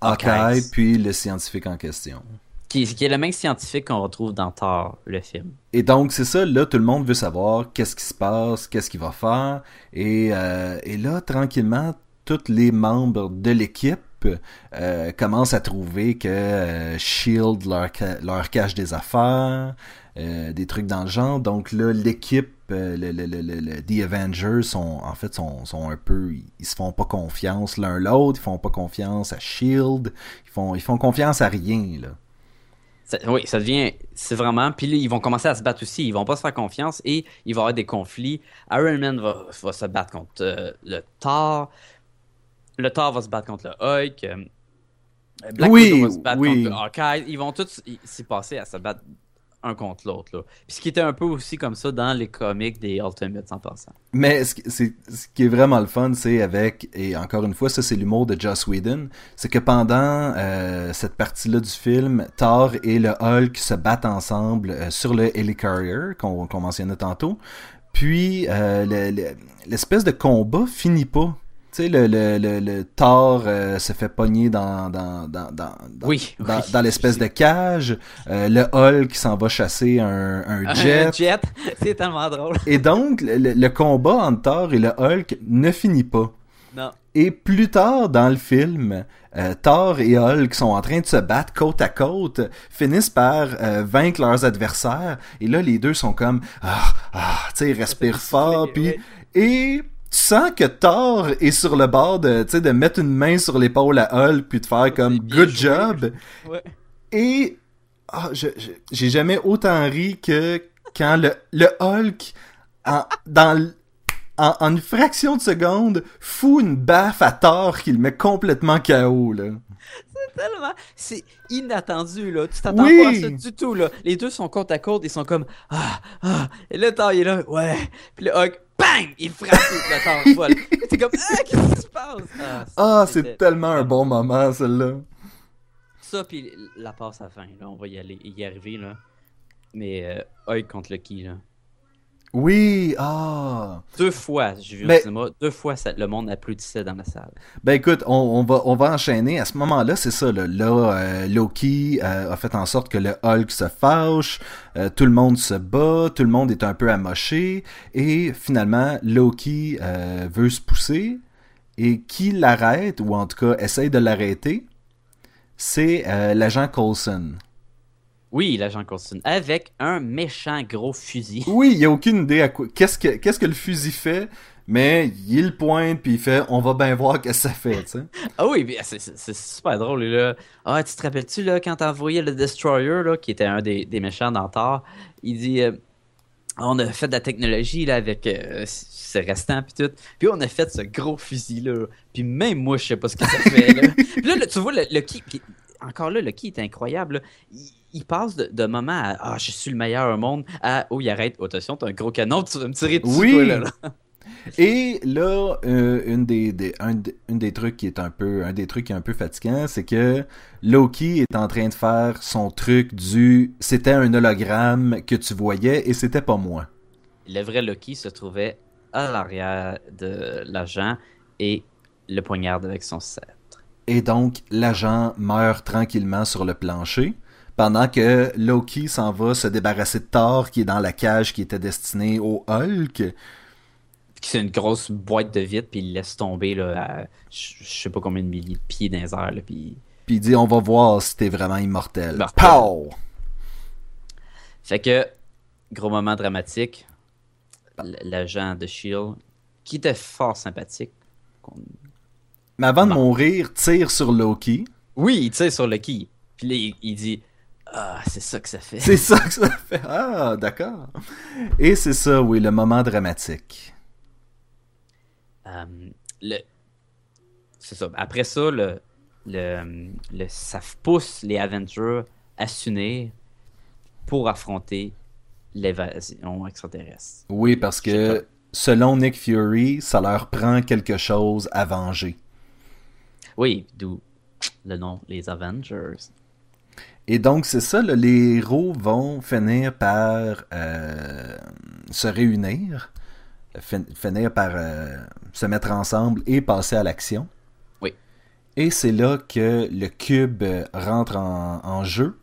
[SPEAKER 2] Hawkeye. puis le scientifique en question.
[SPEAKER 1] qui, qui est le même scientifique qu'on retrouve dans Thor, le film.
[SPEAKER 2] Et donc, c'est ça, là, tout le monde veut savoir qu'est-ce qui se passe, qu'est-ce qu'il va faire. Et, euh, et là, tranquillement, tous les membres de l'équipe euh, commencent à trouver que euh, Shield leur, ca- leur cache des affaires, euh, des trucs dans le genre. Donc là, l'équipe, euh, le, The Avengers sont en fait sont, sont un peu, ils, se font pas confiance l'un l'autre, ils font pas confiance à Shield, ils font ils font confiance à rien
[SPEAKER 1] oui, ça devient. C'est vraiment. Puis là, ils vont commencer à se battre aussi. Ils vont pas se faire confiance et il va y avoir des conflits. Iron Man va, va se battre contre le Thor. Le Thor va se battre contre le Hulk. euh, Black
[SPEAKER 2] Oui,
[SPEAKER 1] Widow va se battre
[SPEAKER 2] oui.
[SPEAKER 1] contre le Hawkeye. Ils vont tous s'y passer à se battre un contre l'autre. là. Puis ce qui était un peu aussi comme ça dans les comics des Ultimates en passant.
[SPEAKER 2] Mais ce qui, c'est- ce qui est vraiment le fun, c'est avec, et encore une fois, ça c'est l'humour de Joss Whedon, c'est que pendant euh, cette partie-là du film, Thor et le Hulk se battent ensemble euh, sur le Helicarrier, qu'on qu'on mentionnait tantôt, puis euh, le- le- l'espèce de combat finit pas. Tu sais, le, le, le, le Thor euh, se fait pogner dans, dans, dans, dans, dans,
[SPEAKER 1] Oui,
[SPEAKER 2] dans,
[SPEAKER 1] oui.
[SPEAKER 2] dans l'espèce de cage, euh, le Hulk s'en va chasser un, un jet,
[SPEAKER 1] Un jet, c'est tellement drôle.
[SPEAKER 2] et donc, le, combat entre Thor et le Hulk ne finit pas.
[SPEAKER 1] Non.
[SPEAKER 2] Et plus tard dans le film, euh, Thor et Hulk sont en train de se battre côte à côte, finissent par euh, vaincre leurs adversaires, et là les deux sont comme ah ah, tu sais, ils respirent fort, puis et tu sens que Thor est sur le bord de tu sais de mettre une main sur l'épaule à Hulk puis de faire comme good
[SPEAKER 1] joué.
[SPEAKER 2] job.
[SPEAKER 1] Ouais.
[SPEAKER 2] Et ah, j'ai jamais autant ri que quand le, le Hulk, en, dans, en, en une fraction de seconde, fout une baffe à Thor qui le met complètement KO. Là.
[SPEAKER 1] tellement. C'est inattendu, là. Tu t'attends
[SPEAKER 2] Oui.
[SPEAKER 1] pas à ça du tout, là. Les deux sont côte à côte, ils sont comme Ah, ah. Et le Thor, il est là, ouais. Puis le Hulk, bang Il frappe le Thor vol. T'es comme Ah, qu'est-ce qui se passe?
[SPEAKER 2] Ah,
[SPEAKER 1] c'était-
[SPEAKER 2] c'est tellement un bon moment, celle-là.
[SPEAKER 1] Ça, puis la passe à la fin, là. On va y aller, y arriver, là. Mais euh, Hulk contre Lucky, là.
[SPEAKER 2] Oui, ah.
[SPEAKER 1] Deux fois, j'ai vu au cinéma, deux fois, ça- le monde applaudissait dans la salle.
[SPEAKER 2] Ben écoute, on, on va, on va enchaîner. À ce moment-là, c'est ça. Là, là euh, Loki euh, a fait en sorte que le Hulk se fâche, euh, tout le monde se bat, tout le monde est un peu amoché, et finalement, Loki veut se pousser, et qui l'arrête, ou en tout cas essaye de l'arrêter, c'est l'agent Coulson.
[SPEAKER 1] Oui, l'agent Coulson, avec un méchant gros fusil.
[SPEAKER 2] Oui, il y a aucune idée à quoi. Qu'est-ce que, qu'est-ce que le fusil fait, mais il le pointe, puis il fait, on va bien voir qu'est-ce que ça fait, tu sais.
[SPEAKER 1] Ah oui, c'est- super drôle. Là. Ah, tu te rappelles-tu là, quand t'as envoyé le Destroyer, là, qui était un des, des méchants dans Thor, il dit euh, On a fait de la technologie là, avec euh, ce restant puis tout. Puis on a fait ce gros fusil là. Puis même moi, je sais pas ce que ça fait. Là. Puis là, là, tu vois, le, le qui. Encore là, qui est incroyable. là. Il, il passe de, de moment à Ah, je suis le meilleur au monde à Oh, il arrête. Oh, attention, t'as un gros canon, tu vas me tirer dessus.
[SPEAKER 2] Oui.
[SPEAKER 1] toi, là, là.
[SPEAKER 2] Et là, euh, une des, des- un, des- une des trucs qui est un peu, un des trucs qui est un peu fatigant, c'est que Loki est en train de faire son truc du, c'était un hologramme que tu voyais et c'était pas moi.
[SPEAKER 1] Le vrai Loki se trouvait à l'arrière de l'agent et le poignarde avec son sceptre.
[SPEAKER 2] Et donc, l'agent meurt tranquillement sur le plancher, pendant que Loki s'en va se débarrasser de Thor qui est dans la cage qui était destinée au Hulk.
[SPEAKER 1] C'est une grosse boîte de vitre, puis il laisse tomber là, à je sais pas combien de milliers de pieds dans les airs. Là, puis...
[SPEAKER 2] Puis il dit, on va voir si t'es vraiment immortel.
[SPEAKER 1] Immortel.
[SPEAKER 2] Pow!
[SPEAKER 1] Fait que, gros moment dramatique, l- l'agent de Shield, qui était fort sympathique. qu'on-
[SPEAKER 2] Mais avant de mourir, tire sur Loki.
[SPEAKER 1] Oui, il tire sur Loki. Puis là, il, il dit Ah, c'est ça que ça fait.
[SPEAKER 2] C'est ça que ça fait. Ah, d'accord. Et c'est ça, oui, le moment dramatique.
[SPEAKER 1] Euh, le... C'est ça. Après ça, le, le, le- ça pousse les Avengers à s'unir pour affronter l'évasion extraterrestre.
[SPEAKER 2] Oui, parce que selon Nick Fury, ça leur prend quelque chose à venger.
[SPEAKER 1] Oui, d'où le nom, les Avengers.
[SPEAKER 2] Et donc, c'est ça, là, les héros vont finir par euh, se réunir, fin- finir par euh, se mettre ensemble et passer à l'action.
[SPEAKER 1] Oui.
[SPEAKER 2] Et c'est là que le cube euh, rentre en, en jeu.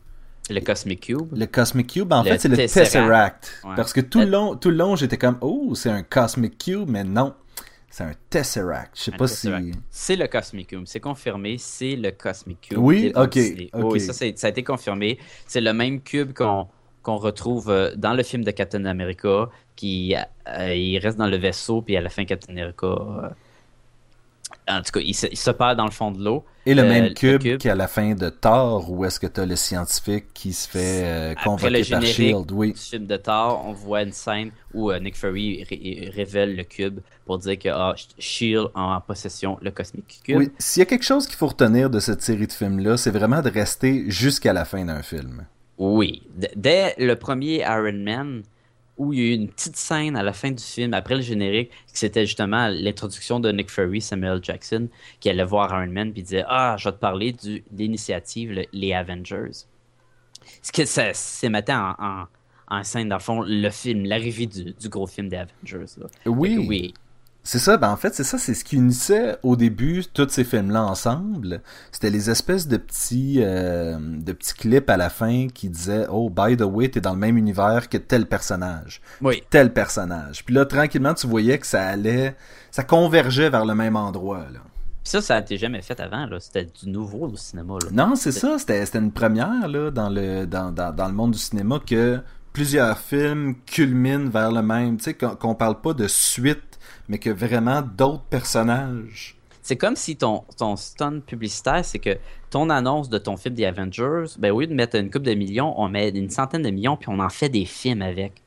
[SPEAKER 1] Le Cosmic Cube.
[SPEAKER 2] Le Cosmic Cube, en
[SPEAKER 1] Le
[SPEAKER 2] fait, c'est le
[SPEAKER 1] Tesseract. Ouais.
[SPEAKER 2] Parce que tout le
[SPEAKER 1] Le-
[SPEAKER 2] long, tout le long j'étais comme, oh, c'est un Cosmic Cube, mais non, c'est un Tesseract. Je sais
[SPEAKER 1] Un
[SPEAKER 2] pas
[SPEAKER 1] Tesseract.
[SPEAKER 2] si.
[SPEAKER 1] C'est le Cosmic Cube, c'est confirmé, c'est le Cosmic Cube.
[SPEAKER 2] Oui? Ok,
[SPEAKER 1] ça a été confirmé. C'est le même cube qu'on qu'on retrouve euh, dans le film de Captain America, qui euh, il reste dans le vaisseau, puis à la fin, Captain America, euh, en tout cas, il se, il se perd dans le fond de l'eau.
[SPEAKER 2] Et le
[SPEAKER 1] Euh,
[SPEAKER 2] même cube,
[SPEAKER 1] cube.
[SPEAKER 2] qu'à la fin de Thor, où est-ce que t'as le scientifique qui se fait euh, convoquer
[SPEAKER 1] le
[SPEAKER 2] par Shield, oui.
[SPEAKER 1] du film de Thor, on voit une scène où euh, Nick Fury ré- révèle le cube pour dire que ah, Shield a en possession le Cosmic Cube.
[SPEAKER 2] Oui, s'il y a quelque chose qu'il faut retenir de cette série de films-là, c'est vraiment de rester jusqu'à la fin d'un film.
[SPEAKER 1] Oui. D- Dès le premier Iron Man, où il y a eu une petite scène à la fin du film, après le générique, que c'était justement l'introduction de Nick Fury, Samuel Jackson, qui allait voir Iron Man puis disait Ah, je vais te parler du- de l'initiative, le- les Avengers. Ce que ça, c'est maintenant en, en, en scène, dans le fond, le film, l'arrivée du, du gros film des Avengers. là.
[SPEAKER 2] Oui. C'est ça, ben en fait, c'est ça, c'est ce qui unissait au début tous ces films-là ensemble. C'était les espèces de petits, euh, de petits clips à la fin qui disaient Oh, by the way, t'es dans le même univers que tel personnage.
[SPEAKER 1] Oui.
[SPEAKER 2] Tel personnage. Puis là, tranquillement, tu voyais que ça allait, ça convergeait vers le même endroit, là.
[SPEAKER 1] Puis ça, ça n'était jamais fait avant. là. C'était du nouveau au cinéma. Là.
[SPEAKER 2] Non, c'est ça. C'était c'était une première là, dans, le, dans, dans, dans le monde du cinéma que plusieurs films culminent vers le même. Tu sais, qu'on qu'on parle pas de suite, mais que vraiment d'autres personnages.
[SPEAKER 1] C'est comme si ton, ton stun publicitaire, c'est que ton annonce de ton film des Avengers, ben, au lieu de mettre une coupe de millions, on met une centaine de millions puis on en fait des films avec.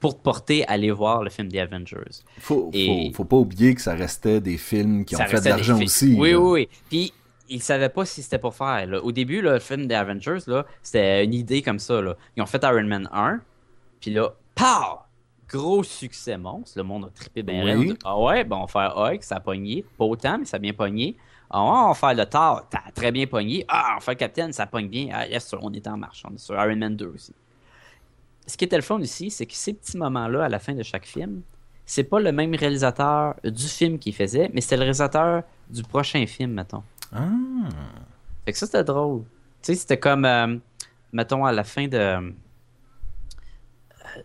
[SPEAKER 1] Pour te porter à aller voir le film des Avengers.
[SPEAKER 2] Faut,
[SPEAKER 1] Et-
[SPEAKER 2] faut, faut pas oublier que ça restait des films qui ont fait de l'argent aussi.
[SPEAKER 1] Oui,
[SPEAKER 2] là.
[SPEAKER 1] oui, oui. Puis ils savaient pas si c'était pour faire. là. Au début, là, le film des Avengers, là, c'était une idée comme ça. Là. Ils ont fait Iron Man 1, puis là, pow! Gros succès monstre. Le monde a trippé bien
[SPEAKER 2] Oui.
[SPEAKER 1] raide. Ah ouais, ben on va faire Hulk, ça a pogné. Pas autant, mais ça a bien pogné. Ah ouais, on va faire le Thor, t'as très bien pogné. Ah, on va faire Captain, ça pogne bien. Ah, yes, on est en marche. On est sur Iron Man 2 aussi. Ce qui était le fun ici, c'est que ces petits moments-là, à la fin de chaque film, c'est pas le même réalisateur du film qui faisait, mais c'était le réalisateur du prochain film, mettons.
[SPEAKER 2] Ah.
[SPEAKER 1] Fait que ça, c'était drôle. Tu sais, c'était comme, euh, mettons, à la fin de.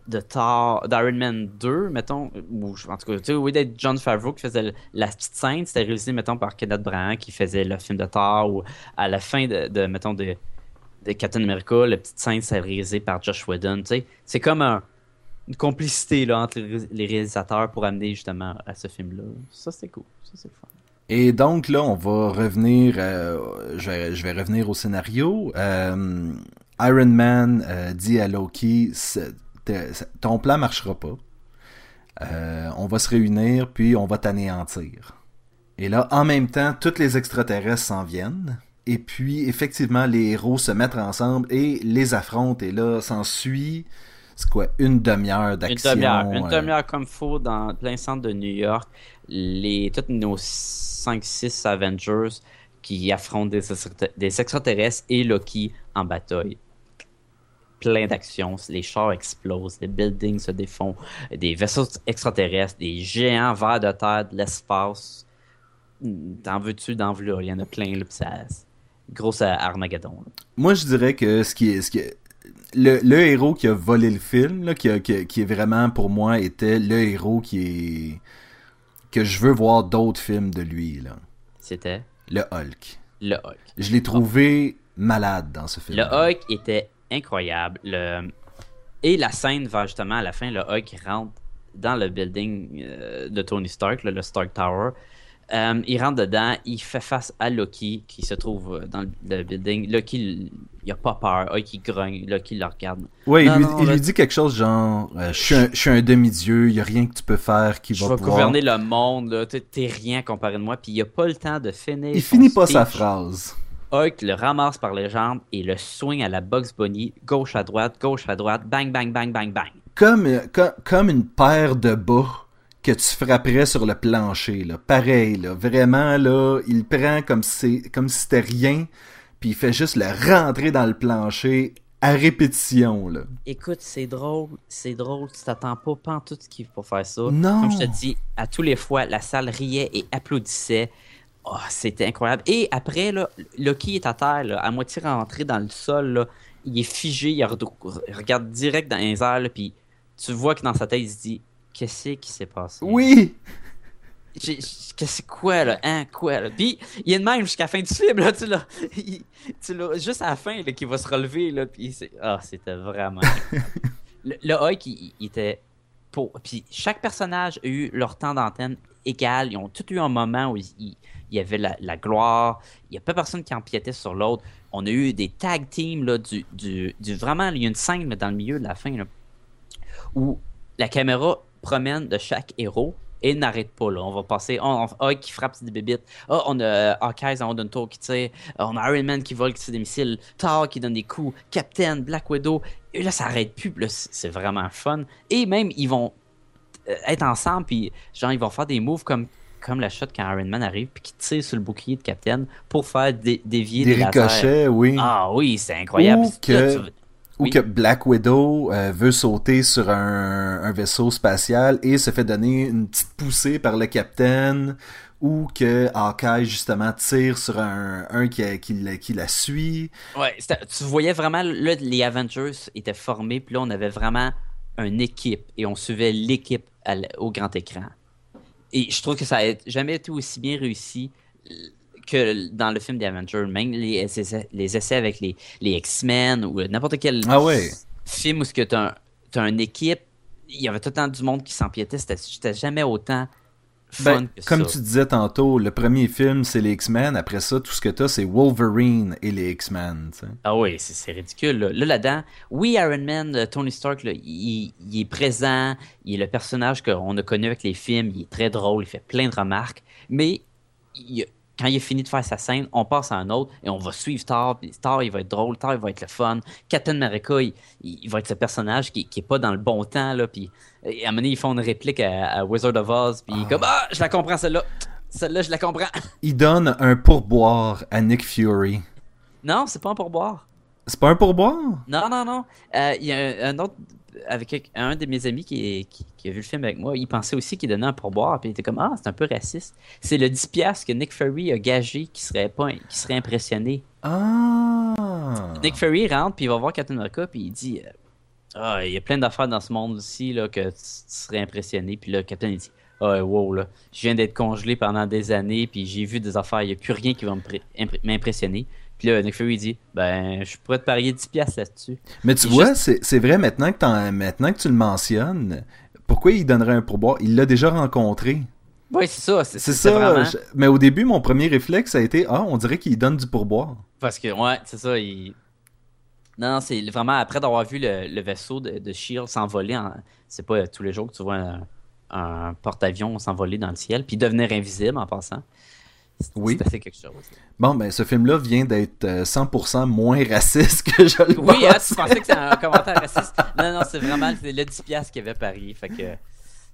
[SPEAKER 1] De Thor, d'Iron Man 2, mettons, ou en tout cas, tu sais, lieu d'être John Favreau qui faisait la petite scène, c'était réalisé, mettons, par Kenneth Branagh qui faisait le film de Thor, ou à la fin de, de, mettons, de, de Captain America, la petite scène, c'était réalisé par Josh Whedon, tu sais. C'est comme un- une complicité, là, entre les, ré- les réalisateurs pour amener, justement, à ce film-là. Ça, c'était cool. Ça, c'est fun.
[SPEAKER 2] Et donc là, on va revenir, euh, je, vais, je vais revenir au scénario. Euh, Iron Man euh, dit à Loki, c'est- c'est- ton plan marchera pas. Euh, on va se réunir, puis on va t'anéantir. Et là, en même temps, tous les extraterrestres s'en viennent. Et puis, effectivement, les héros se mettent ensemble et les affrontent. Et là, s'ensuit, c'est quoi, une demi-heure
[SPEAKER 1] Une
[SPEAKER 2] d'action.
[SPEAKER 1] demi-heure. Une
[SPEAKER 2] euh,
[SPEAKER 1] demi-heure comme faut dans plein centre de New York. Les, tous nos 5-6 Avengers qui affrontent des, des extraterrestres et Loki en bataille. Plein d'actions. Les chars explosent, les buildings se défont, des vaisseaux extraterrestres, des géants vers de terre, de l'espace. T'en veux-tu, d'en veux Il y en a plein. Là, ça, grosse Armageddon. là.
[SPEAKER 2] Moi, je dirais que ce qui est, ce qui est- le, le héros qui a volé le film, là, qui, a- qui, a- qui est vraiment pour moi était le héros qui est que je veux voir d'autres films de lui là.
[SPEAKER 1] C'était?
[SPEAKER 2] Le Hulk.
[SPEAKER 1] le Hulk.
[SPEAKER 2] Je l'ai trouvé malade dans ce film.
[SPEAKER 1] Le Hulk était incroyable. Le... Et la scène va justement à la fin, le Hulk rentre dans le building euh, de Tony Stark, là, le Stark Tower. Euh, il rentre dedans, il fait face à Loki qui se trouve dans le, le building. Loki, il a pas peur. Hulk, il grogne. Loki le regarde.
[SPEAKER 2] Ouais, il,
[SPEAKER 1] Non,
[SPEAKER 2] lui,
[SPEAKER 1] non,
[SPEAKER 2] il
[SPEAKER 1] là-
[SPEAKER 2] lui dit quelque chose genre euh, je suis un, je suis un demi-dieu, il y a rien que tu peux faire qui
[SPEAKER 1] Je
[SPEAKER 2] va
[SPEAKER 1] vais
[SPEAKER 2] pouvoir.
[SPEAKER 1] gouverner le monde. là. T'es rien comparé de moi. Puis il a pas le temps de finir.
[SPEAKER 2] Il finit pas sa phrase.
[SPEAKER 1] Hulk le ramasse par les jambes et le swing à la Bugs Bunny, gauche à droite, gauche à droite, bang, bang, bang, bang, bang.
[SPEAKER 2] Comme, euh, co- comme une paire de bas que tu frapperais sur le plancher, là. Pareil, là. Vraiment, là, il prend comme si, comme si c'était rien, puis il fait juste le rentrer dans le plancher à répétition, là.
[SPEAKER 1] Écoute, c'est drôle, c'est drôle, tu t'attends pas pantoute ce qu'il faut faire ça.
[SPEAKER 2] Non.
[SPEAKER 1] Comme je te dis, à tous les fois, la salle riait et applaudissait. Oh, c'était incroyable. Et après, là, Loki est à terre, là, à moitié rentré dans le sol, là. il est figé, il, re- il regarde direct dans les airs, là, puis tu vois que dans sa tête, il se dit Qu'est-ce qui s'est passé?
[SPEAKER 2] Oui!
[SPEAKER 1] J'ai- j'ai- Qu'est-ce quoi là? Hein Quoi là? Puis il est de même jusqu'à la fin du film là, tu l'as. Tu l'as juste à la fin là qu'il va se relever là, puis c'est ah, c'était vraiment. le, le Hulk il, il était pour puis chaque personnage a eu leur temps d'antenne égal, ils ont tous eu un moment où il, y avait la, gloire, il y a pas personne qui empiétait sur l'autre. On a eu des tag teams là du, du, vraiment il y a une scène dans le milieu de la fin où la caméra promène de chaque héros et n'arrête pas là. On va passer, on, qui frappe des bébites, Ah, on a euh, Hawkeye en d'un tour qui tire, Ah, on a Iron Man qui vole qui tire des missiles, Thor qui donne des coups, Captain, Black Widow, et là ça arrête plus, c'est vraiment fun. Et même ils vont être ensemble puis genre ils vont faire des moves comme comme la shot quand Iron Man arrive puis qui tire sur le bouclier de Captain pour faire dé- dévier
[SPEAKER 2] Des
[SPEAKER 1] des, lasers.
[SPEAKER 2] ricochets, oui.
[SPEAKER 1] Ah oui, c'est incroyable.
[SPEAKER 2] Ou
[SPEAKER 1] là,
[SPEAKER 2] que-
[SPEAKER 1] tu-
[SPEAKER 2] Ou
[SPEAKER 1] oui.
[SPEAKER 2] que Black Widow euh, veut sauter sur un, un vaisseau spatial et se fait donner une petite poussée par le capitaine. Ou que Hawkeye, justement, tire sur un, un qui, qui, la- qui la suit.
[SPEAKER 1] Ouais, tu voyais vraiment, là, les Avengers étaient formés, puis là, on avait vraiment une équipe, et on suivait l'équipe au grand écran. Et je trouve que ça n'a jamais été aussi bien réussi euh, que dans le film des Avengers, même les essais, les essais avec les, les X-Men ou n'importe quel
[SPEAKER 2] Ah ouais.
[SPEAKER 1] film où tu as, une équipe, il y avait tout le temps du monde qui s'empiétait, c'était jamais autant
[SPEAKER 2] Ben, comme
[SPEAKER 1] ça.
[SPEAKER 2] tu disais tantôt, le premier film, c'est les X-Men. Après ça, tout ce que t'as, c'est Wolverine et les X-Men.
[SPEAKER 1] Ah oui, c'est ridicule. Là, Là, là-dedans, oui, Iron Man, euh, Tony Stark, là, il, il est présent, il est le personnage qu'on a connu avec les films, il est très drôle, il fait plein de remarques, mais il- quand il est fini de faire sa scène, on passe à un autre et on va suivre Thor, puis Thor, il va être drôle, Thor, il va être le fun, Captain America, il, il va être ce personnage qui, qui est pas dans le bon temps, là, puis à un moment donné, ils font une réplique à, à Wizard of Oz, puis il est comme « Ah, je la comprends, celle-là! Celle-là, je la comprends!
[SPEAKER 2] Il donne un pourboire à Nick Fury. »
[SPEAKER 1] Non, c'est pas un pourboire.
[SPEAKER 2] C'est pas un pourboire?
[SPEAKER 1] Non, non, non. Euh, Il y a un, un autre, avec un de mes amis qui, est- qui, qui a vu le film avec moi, il pensait aussi qu'il donnait un pourboire, puis il était comme Ah, c'est un peu raciste. C'est le 10$ que Nick Fury a gagé qui serait, pas, qui serait impressionné.
[SPEAKER 2] Ah!
[SPEAKER 1] Nick Fury rentre, puis il va voir Captain America, puis il dit euh, Ah, il y a plein d'affaires dans ce monde-ci là, que tu, tu serais impressionné. Puis là, Captain, il dit Ah, wow, là, je viens d'être congelé pendant des années, puis j'ai vu des affaires, il n'y a plus rien qui va m'impressionner. Puis là, Nick Fury il dit Ben, je pourrais te parier 10$ là-dessus.
[SPEAKER 2] Mais tu vois,
[SPEAKER 1] juste-
[SPEAKER 2] c'est vrai, maintenant que, t'en- maintenant que tu le mentionnes, pourquoi il donnerait un pourboire? Il l'a déjà rencontré.
[SPEAKER 1] Oui, c'est ça. C'est
[SPEAKER 2] ça.
[SPEAKER 1] vraiment-
[SPEAKER 2] je- Mais au début, mon premier réflexe a été Ah, on dirait qu'il donne du pourboire.
[SPEAKER 1] Parce que, ouais, c'est ça. Il... Non, non, c'est vraiment après d'avoir vu le, le vaisseau de, de Shield s'envoler, en... c'est pas tous les jours que tu vois un, un porte-avions s'envoler dans le ciel, puis devenir invisible en passant.
[SPEAKER 2] Oui.
[SPEAKER 1] c'est quelque chose.
[SPEAKER 2] Bon, ben, ce film-là vient d'être euh, 100% moins raciste que je le
[SPEAKER 1] Oui, hein, tu pensais que c'était un commentaire raciste. Non, non, c'est vraiment c'est le 10$ qu'il avait parié. Fait que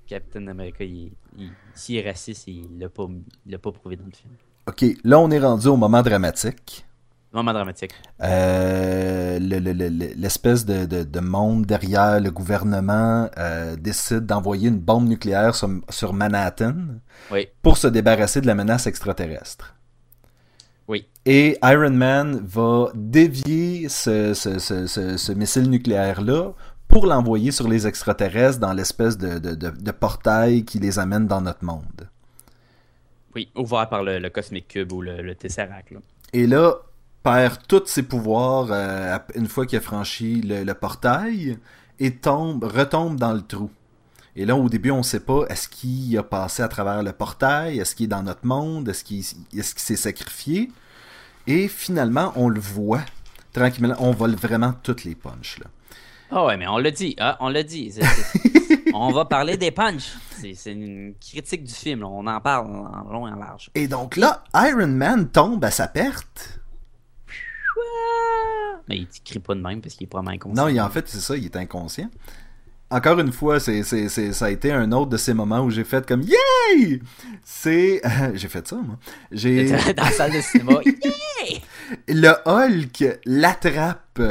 [SPEAKER 1] Captain America, il, il- s'il est raciste, il l'a pas, il l'a pas prouvé dans le film.
[SPEAKER 2] Ok, là, on est rendu au moment dramatique.
[SPEAKER 1] Moment dramatique.
[SPEAKER 2] Euh, le- le- le- le- L'espèce de, de- de monde derrière le gouvernement euh, décide d'envoyer une bombe nucléaire sur, sur Manhattan
[SPEAKER 1] Oui,
[SPEAKER 2] pour se débarrasser de la menace extraterrestre.
[SPEAKER 1] oui.
[SPEAKER 2] Et Iron Man va dévier ce, ce- ce- ce- ce missile nucléaire-là pour l'envoyer sur les extraterrestres dans l'espèce de, de- de- de portail qui les amène dans notre monde.
[SPEAKER 1] Oui, ouvert par le, le Cosmic Cube ou le, le Tesseract. Là.
[SPEAKER 2] Et là, perd tous ses pouvoirs euh, une fois qu'il a franchi le, le portail et tombe, retombe dans le trou. Et là, au début, on sait pas, est-ce qu'il a passé à travers le portail, est-ce qu'il est dans notre monde, est-ce qu'il s'est sacrifié? Et finalement, on le voit tranquillement. On vole vraiment toutes les punches. Là.
[SPEAKER 1] Ah ouais, mais on l'a dit, ah, on l'a dit. On va parler des punchs. C'est c'est une critique du film, là. on en parle en long et en large.
[SPEAKER 2] Et donc là, Iron Man tombe à sa perte.
[SPEAKER 1] Mais il crie pas de même parce qu'il est pas inconscient.
[SPEAKER 2] Non, il, en fait, c'est ça, il est inconscient. encore une fois, c'est, c'est, c'est, ça a été un autre de ces moments où j'ai fait comme Yay! C'est. j'ai fait ça, moi. J'ai.
[SPEAKER 1] Dans la salle de cinéma, yeah!
[SPEAKER 2] Le Hulk l'attrape.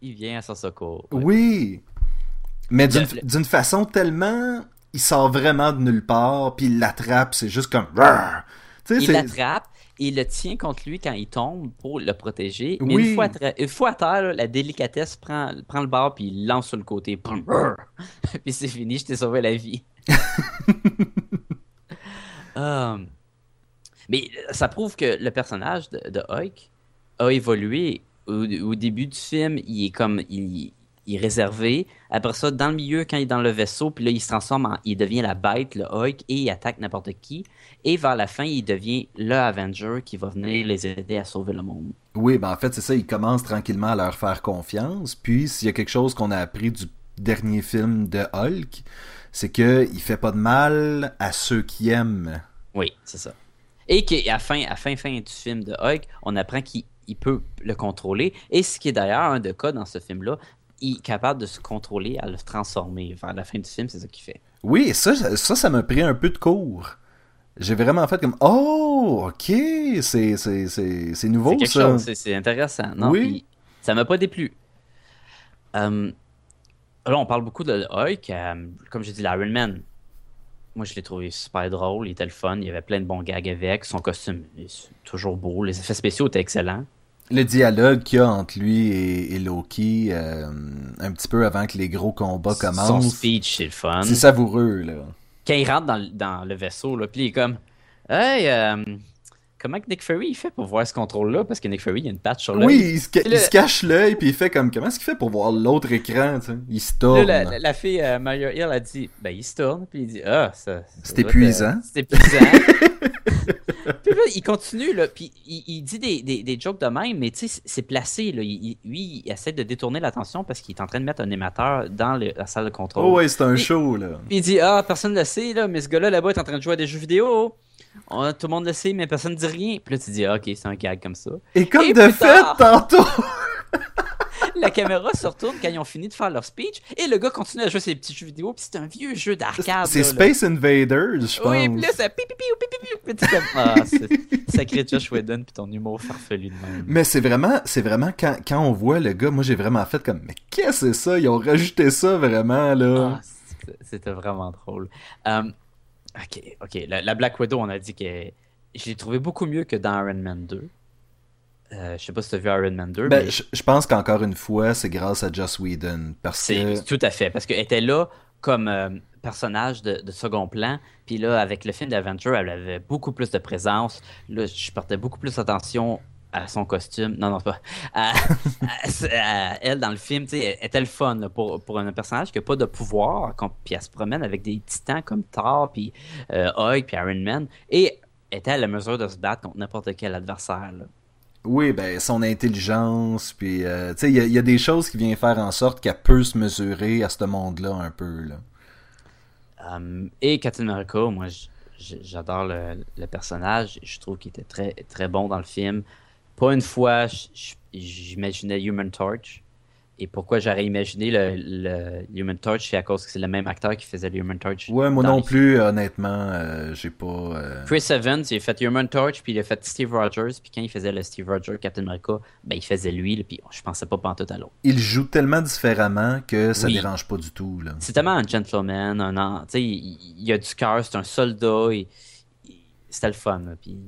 [SPEAKER 1] il vient à son secours. Ouais.
[SPEAKER 2] Oui. Mais d'une,
[SPEAKER 1] Le-
[SPEAKER 2] d'une façon tellement. Il sort vraiment de nulle part, puis il l'attrape, c'est juste comme.
[SPEAKER 1] Il
[SPEAKER 2] c'est-
[SPEAKER 1] l'attrape il le tient contre lui quand il tombe pour le protéger. Mais
[SPEAKER 2] Oui.
[SPEAKER 1] une, fois à une fois à terre, là, la délicatesse prend, prend le bord puis il lance sur le côté. Puis c'est fini, je t'ai sauvé la vie. Euh, mais ça prouve que le personnage de, de Hulk a évolué. Au, au début du film, il est comme il, il est réservé. Après ça, dans le milieu, quand il est dans le vaisseau, puis là, il se transforme en, il devient la bête, le Hulk, et il attaque n'importe qui. Et vers la fin, il devient le Avenger qui va venir les aider à sauver le monde.
[SPEAKER 2] Oui, ben en fait, c'est ça, il commence tranquillement à leur faire confiance. Puis, s'il y a quelque chose qu'on a appris du dernier film de Hulk, c'est que il fait pas de mal à ceux qui aiment.
[SPEAKER 1] Oui, c'est ça. Et qu'à la fin, à fin, fin du film de Hulk, on apprend qu'il il peut le contrôler. Et ce qui est d'ailleurs un des cas dans ce film-là, il est capable de se contrôler, à le transformer. Vers la fin du film, c'est ça qu'il fait.
[SPEAKER 2] Oui, ça, ça, ça m'a pris un peu de cours. J'ai vraiment fait comme Oh, ok, c'est, c'est, c'est, c'est nouveau
[SPEAKER 1] quelque
[SPEAKER 2] ça.
[SPEAKER 1] chose, c'est- intéressant. Non,
[SPEAKER 2] Oui.
[SPEAKER 1] ça m'a pas déplu. Euh, là, on parle beaucoup de Hulk. euh, comme j'ai dit, l'Iron Man. Moi, je l'ai trouvé super drôle. Il était le fun. Il y avait plein de bons gags avec. Son costume est toujours beau. Les effets spéciaux étaient excellents.
[SPEAKER 2] Le dialogue qu'il y a entre lui et, et Loki, euh, un petit peu avant que les gros combats
[SPEAKER 1] Son
[SPEAKER 2] commencent,
[SPEAKER 1] speech, c'est le fun.
[SPEAKER 2] c'est savoureux, là.
[SPEAKER 1] Quand il rentre dans, le- dans le vaisseau, là, puis il est comme Hey, euh, comment que Nick Fury il fait pour voir ce contrôle-là Parce que Nick Fury, il y a une patch sur l'œil.
[SPEAKER 2] Oui, il se, ca-
[SPEAKER 1] là-
[SPEAKER 2] il se cache l'œil, puis il fait comme, comment est-ce qu'il fait pour voir l'autre écran, tu sais? Il se
[SPEAKER 1] Là,
[SPEAKER 2] tourne.
[SPEAKER 1] la, la- la fille euh, Mario Hill a dit Ben, il se tourne, puis il dit Ah, ça. ça
[SPEAKER 2] C'est
[SPEAKER 1] être,
[SPEAKER 2] épuisant.
[SPEAKER 1] euh, C'est épuisant. puis là, il continue, là, puis il, il dit des, des, des jokes de même, mais tu sais, c'est- placé, là. Il- lui, il essaie de détourner l'attention parce qu'il est en train de mettre un émetteur dans le- la salle de contrôle.
[SPEAKER 2] Oh ouais, c'est un
[SPEAKER 1] Puis-
[SPEAKER 2] show, là.
[SPEAKER 1] Puis il dit Ah, personne ne le sait, là, mais ce gars-là là-bas est en train de jouer à des jeux vidéo. On- tout le monde le sait, mais personne ne dit rien. Puis là, tu dis Ah, Ok, c'est un gag comme ça.
[SPEAKER 2] Et comme
[SPEAKER 1] Et
[SPEAKER 2] de fait,
[SPEAKER 1] tard-
[SPEAKER 2] tantôt,
[SPEAKER 1] La caméra se retourne quand ils ont fini de faire leur speech et le gars continue à jouer ses petits jeux vidéo. Puis c'est un vieux jeu d'arcade.
[SPEAKER 2] c'est. Space Invaders, je pense.
[SPEAKER 1] Oui, puis là, ça pipi pipi pipi Ah, sacré Josh Whedon, puis ton humour farfelu de même.
[SPEAKER 2] Mais c'est vraiment, c'est vraiment quand, quand on voit le gars, moi j'ai vraiment fait comme, mais qu'est-ce que c'est ça? Ils ont rajouté ça vraiment, là.
[SPEAKER 1] Ah, c'était- vraiment drôle. Euh, ok, ok. La, la Black Widow, on a dit que je l'ai trouvé beaucoup mieux que dans Iron Man 2. Euh, je sais pas si tu as vu Iron Man 2,
[SPEAKER 2] Ben,
[SPEAKER 1] mais
[SPEAKER 2] je, je pense qu'encore une fois, c'est grâce à Joss Whedon. Parce que.
[SPEAKER 1] tout à fait. Parce qu'elle était là comme euh, personnage de, de second plan. Puis là, avec le film d'Aventure, elle avait beaucoup plus de présence. Là, je portais beaucoup plus attention à son costume. Non, non, c'est pas. À, à- à elle dans le film, tu sais, elle était le fun là, pour, pour un personnage qui n'a pas de pouvoir. Puis elle se promène avec des titans comme Thor, puis euh, Hulk, puis Iron Man. Et était à la mesure de se battre contre n'importe quel adversaire. là.
[SPEAKER 2] Oui, ben, son intelligence, puis, euh, tu sais, il y, a- des choses qui viennent faire en sorte qu'elle peut se mesurer à ce monde-là un peu, là.
[SPEAKER 1] Um, et Captain America, moi, j'adore le, personnage. Je trouve qu'il était très, très bon dans le film. Pas une fois, j'imaginais Human Torch. Et pourquoi j'aurais imaginé le, le Human Torch, c'est à cause que c'est le même acteur qui faisait le Human Torch.
[SPEAKER 2] Ouais, moi non plus, honnêtement, euh, j'ai pas. euh,
[SPEAKER 1] Chris Evans, il a fait Human Torch, puis il a fait Steve Rogers, puis quand il faisait le Steve Rogers Captain America, ben il faisait lui, là, puis je pensais pas pantoute à l'autre.
[SPEAKER 2] Il joue tellement différemment que ça
[SPEAKER 1] Oui.
[SPEAKER 2] dérange pas du tout, là.
[SPEAKER 1] C'est tellement un gentleman, un an, tu sais, il, il a du cœur, c'est un soldat, et, et c'était le fun, là, puis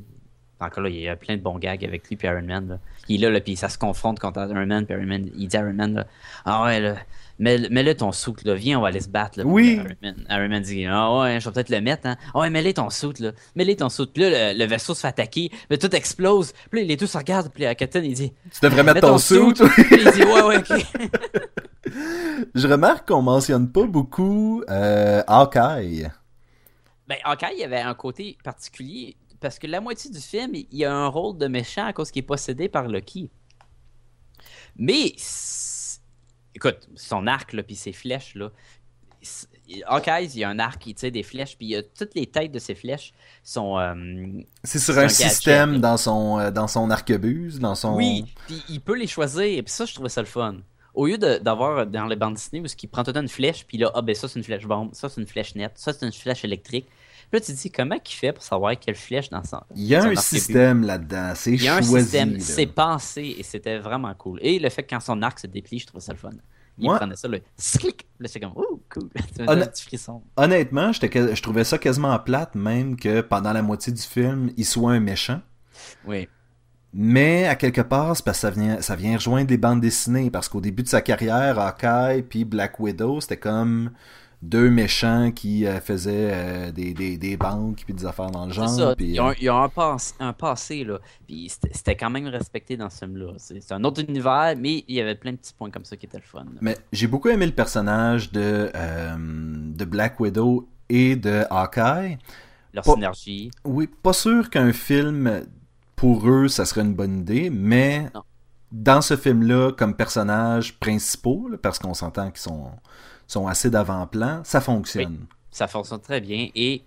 [SPEAKER 1] encore là, il y a plein de bons gags avec lui puis Iron Man, là. Il est là, là, puis ça se confronte contre Iron Man, puis Iron Man, il dit à Iron Man, là, ah ouais, là, mets- mets-le ton soute, là, viens, on va aller se battre, là.
[SPEAKER 2] Oui.
[SPEAKER 1] Iron Man, Iron Man dit, ah ouais, je vais peut-être le mettre, hein. Ah ouais, mets-le ton soute, là, mets-le ton soute. Puis là, le, le vaisseau se fait attaquer, mais tout explose, puis là, les deux se regardent, puis la Captain, il dit,
[SPEAKER 2] Tu devrais mettre ton
[SPEAKER 1] ton
[SPEAKER 2] suit.
[SPEAKER 1] suit. Puis il dit, ouais, ouais, ok.
[SPEAKER 2] Je remarque qu'on mentionne pas beaucoup euh, Hawkeye.
[SPEAKER 1] Ben, Hawkeye, il y avait un côté particulier parce que la moitié du film, il y a un rôle de méchant à cause qu'il est possédé par Loki. Mais, écoute, son arc, là, puis ses flèches, là. Hawkeye, il y a un arc, il tire des flèches, puis il y a toutes les têtes de ses flèches sont. euh,
[SPEAKER 2] C'est sur un,
[SPEAKER 1] gadget,
[SPEAKER 2] système dans son, euh, dans son arquebuse, dans son...
[SPEAKER 1] Oui, puis il peut les choisir, et puis ça, je trouvais ça le fun. au lieu d'avoir dans les bandes Disney où il prend tout le temps une flèche, puis là, ah ben ça c'est une flèche bombe, ça c'est une flèche nette, ça c'est une flèche électrique. Là, tu te dis, comment il fait pour savoir quelle flèche dans son.
[SPEAKER 2] Il y a un système là-dedans. C'est
[SPEAKER 1] Il y a un
[SPEAKER 2] choisi.
[SPEAKER 1] système, c'est pensé et c'était vraiment cool. Et le fait que quand son arc se déplie, je trouve ça le fun. Il prenait ça, le slick, là c'est comme, oh cool,
[SPEAKER 2] Honn-
[SPEAKER 1] un petit frisson.
[SPEAKER 2] Honnêtement, je trouvais ça quasiment plate, même que pendant la moitié du film, il soit un méchant.
[SPEAKER 1] Oui.
[SPEAKER 2] Mais à quelque part, c'est parce que ça vient, ça vient rejoindre des bandes dessinées. Parce qu'au début de sa carrière, Hawkeye puis Black Widow, c'était comme deux méchants qui euh, faisaient euh, des, des, des banques puis des affaires dans le genre.
[SPEAKER 1] ça.
[SPEAKER 2] puis,
[SPEAKER 1] il y a, un, il y a un, pass- un passé, là. Puis c'était quand même respecté dans ce film-là. C'est c'est un autre univers, mais il y avait plein de petits points comme ça qui étaient le fun. là.
[SPEAKER 2] Mais j'ai beaucoup aimé le personnage de, euh, de Black Widow et de Hawkeye.
[SPEAKER 1] Leur
[SPEAKER 2] Pas-
[SPEAKER 1] synergie.
[SPEAKER 2] Oui, pas sûr qu'un film pour eux, ça serait une bonne idée, mais
[SPEAKER 1] Non.
[SPEAKER 2] dans ce film-là, comme personnages principaux, là, parce qu'on s'entend qu'ils sont, sont assez d'avant-plan, ça fonctionne.
[SPEAKER 1] Ça fonctionne très bien. Et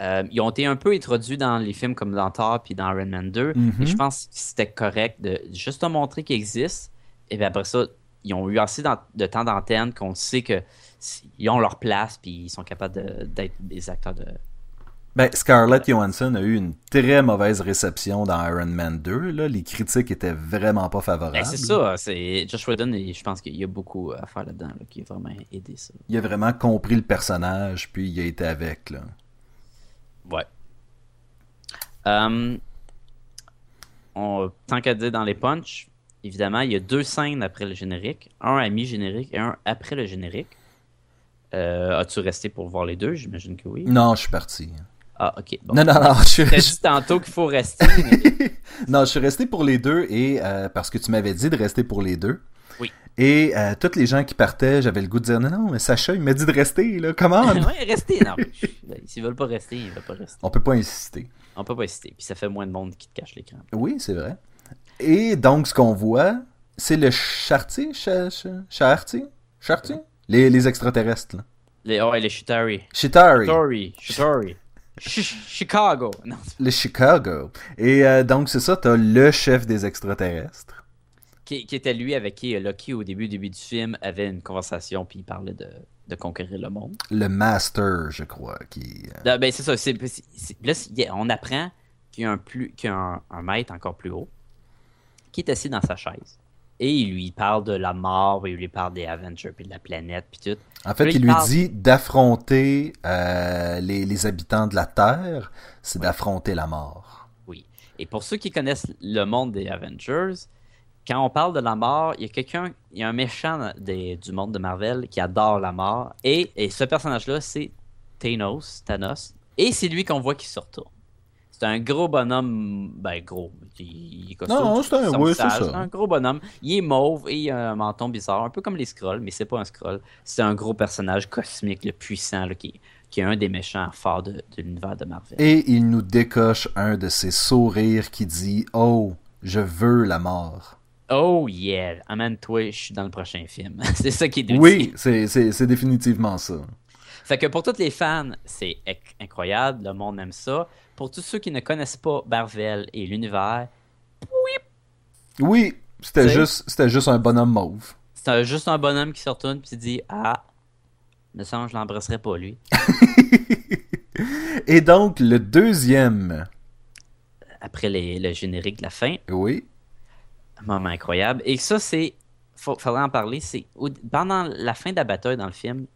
[SPEAKER 1] euh, ils ont été un peu introduits dans les films comme dans Thor puis dans Iron Man 2.
[SPEAKER 2] Mhm.
[SPEAKER 1] Et je pense que c'était correct de juste te montrer qu'ils existent. Et puis après ça, ils ont eu assez de temps d'antenne qu'on sait que ils ont leur place puis ils sont capables de- d'être des acteurs de.
[SPEAKER 2] Ben, Scarlett Johansson a eu une très mauvaise réception dans Iron Man 2. Là. Les critiques étaient vraiment pas favorables.
[SPEAKER 1] Ben, c'est ça, c'est Josh Whedon je pense qu'il y a beaucoup à faire là-dedans là, qui a vraiment aidé ça.
[SPEAKER 2] Il a vraiment compris le personnage, puis il a été avec. Là.
[SPEAKER 1] Ouais. Euh, on, tant qu'à dire dans les punchs, évidemment, il y a deux scènes après le générique. Un à mi-générique et un après le générique. Euh, As-tu resté pour voir les deux? J'imagine que oui.
[SPEAKER 2] Non, je suis parti.
[SPEAKER 1] Ah, ok. Bon.
[SPEAKER 2] Non, non, non, je suis,
[SPEAKER 1] T'as dit tantôt qu'il faut rester. mais-
[SPEAKER 2] non, je suis resté pour les deux et euh, parce que tu m'avais dit de rester pour les deux.
[SPEAKER 1] Oui.
[SPEAKER 2] Et euh, tous les gens qui partaient, j'avais le goût de dire non, non, mais Sacha, il m'a dit de rester, là, comment
[SPEAKER 1] ouais, restez. Non, mais s'ils veulent pas rester, ils veulent pas rester.
[SPEAKER 2] On peut pas insister.
[SPEAKER 1] On peut pas hésiter. Puis ça fait moins de monde qui te cache l'écran.
[SPEAKER 2] Oui, c'est vrai. Et donc, ce qu'on voit, c'est le chartier, cha, cha, chartier, chartier? Les, les extraterrestres, là.
[SPEAKER 1] Les, oh, et les Chitari.
[SPEAKER 2] Chitari,
[SPEAKER 1] Chitari. Chitari. Chi- Chicago. Non,
[SPEAKER 2] le Chicago. Et euh, donc, c'est ça, t'as le chef des extraterrestres.
[SPEAKER 1] qui, qui était lui avec qui euh, Loki au début, début du film avait une conversation puis il parlait de, de conquérir le monde.
[SPEAKER 2] Le Master, je crois, qui... euh,
[SPEAKER 1] Là, ben c'est ça. là, on apprend qu'il y a un plus qu'il y a un, un maître encore plus haut qui est assis dans sa chaise. Et il lui parle de la mort, il lui parle des Avengers puis de la planète puis tout.
[SPEAKER 2] En fait, il lui
[SPEAKER 1] parle-
[SPEAKER 2] dit d'affronter euh, les, les habitants de la Terre, c'est d'affronter la mort.
[SPEAKER 1] Oui. Et pour ceux qui connaissent le monde des Avengers, quand on parle de la mort, il y a quelqu'un, il y a un méchant des- du monde de Marvel qui adore la mort. Et, et ce personnage-là, c'est Thanos, Thanos. Et c'est lui qu'on voit qui se retourne. C'est un gros bonhomme, ben gros, il, est costaud,
[SPEAKER 2] Non, c'est un- oui, c'est ça.
[SPEAKER 1] un gros bonhomme. Il est mauve et il a un menton bizarre, un peu comme les Skrulls, mais c'est pas un Skrull. C'est un gros personnage cosmique, le puissant, là, qui, qui est un des méchants forts de, de l'univers de Marvel.
[SPEAKER 2] Et il nous décoche un de ses sourires qui dit « Oh, je veux la mort
[SPEAKER 1] Oh yeah, amène-toi, je suis dans le prochain film. c'est ça qui est ».
[SPEAKER 2] Oui, c'est définitivement ça.
[SPEAKER 1] Fait que pour tous les fans, c'est incroyable, le monde aime ça. Pour tous ceux qui ne connaissent pas Marvel et l'univers,
[SPEAKER 2] Oui, c'était
[SPEAKER 1] C'est-
[SPEAKER 2] juste, c'était juste un bonhomme mauve.
[SPEAKER 1] c'est un- juste un bonhomme qui se retourne puis dit Ah, me semble je l'embrasserai pas lui.
[SPEAKER 2] Et donc, le deuxième,
[SPEAKER 1] Après les- le générique de la fin,
[SPEAKER 2] oui,
[SPEAKER 1] un moment incroyable. Et ça, c'est. Faudrait en parler. C'est pendant la fin de la bataille dans le film,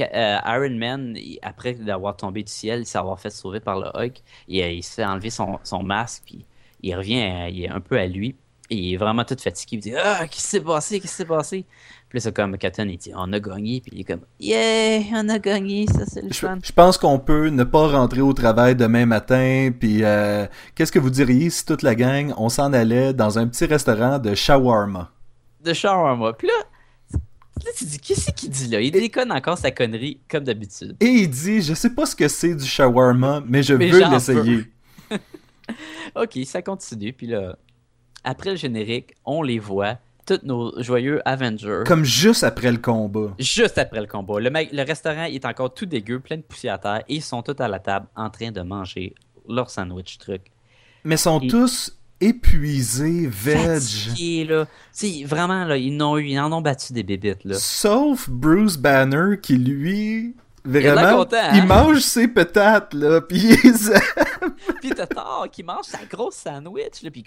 [SPEAKER 1] euh, Iron Man, il- après d'avoir tombé du ciel, s'avoir fait sauver par le Hulk, il, euh, il se fait enlever son, son masque, puis il revient, à- il est un peu à lui. Et il est vraiment tout fatigué. Il dit Ah, qu'est-ce qui s'est passé Qu'est-ce qui s'est passé? Puis là, c'est comme Captain, il dit On a gagné. Puis il est comme Yeah, on a gagné. Ça, c'est le
[SPEAKER 2] je,
[SPEAKER 1] fun.
[SPEAKER 2] je pense qu'on peut ne pas rentrer au travail demain matin, puis euh, qu'est-ce que vous diriez si toute la gang, on s'en allait dans un petit restaurant de shawarma?
[SPEAKER 1] De shawarma. Puis là, là, tu dis Qu'est-ce qu'il dit là? Il déconne encore sa connerie, comme d'habitude.
[SPEAKER 2] Et il dit, je sais pas ce que c'est du shawarma, mais je
[SPEAKER 1] Mais
[SPEAKER 2] veux l'essayer.
[SPEAKER 1] Ok, ça continue. Puis là, après le générique, on les voit, tous nos joyeux Avengers,
[SPEAKER 2] Comme juste après le combat.
[SPEAKER 1] juste après le combat. Le, le restaurant est encore tout dégueu, plein de poussière à terre, et ils sont tous à la table en train de manger leur sandwich truc.
[SPEAKER 2] Mais sont
[SPEAKER 1] Et-
[SPEAKER 2] tous épuisé, veg.
[SPEAKER 1] Fatigué, là. Vraiment, là, ils, n'ont eu, ils en ont battu des bébites, là.
[SPEAKER 2] Sauf Bruce Banner qui, lui, vraiment,
[SPEAKER 1] content, hein?
[SPEAKER 2] il mange ses patates, là, puis il les a-
[SPEAKER 1] Puis t'as Thor qui mange sa grosse sandwich, là, puis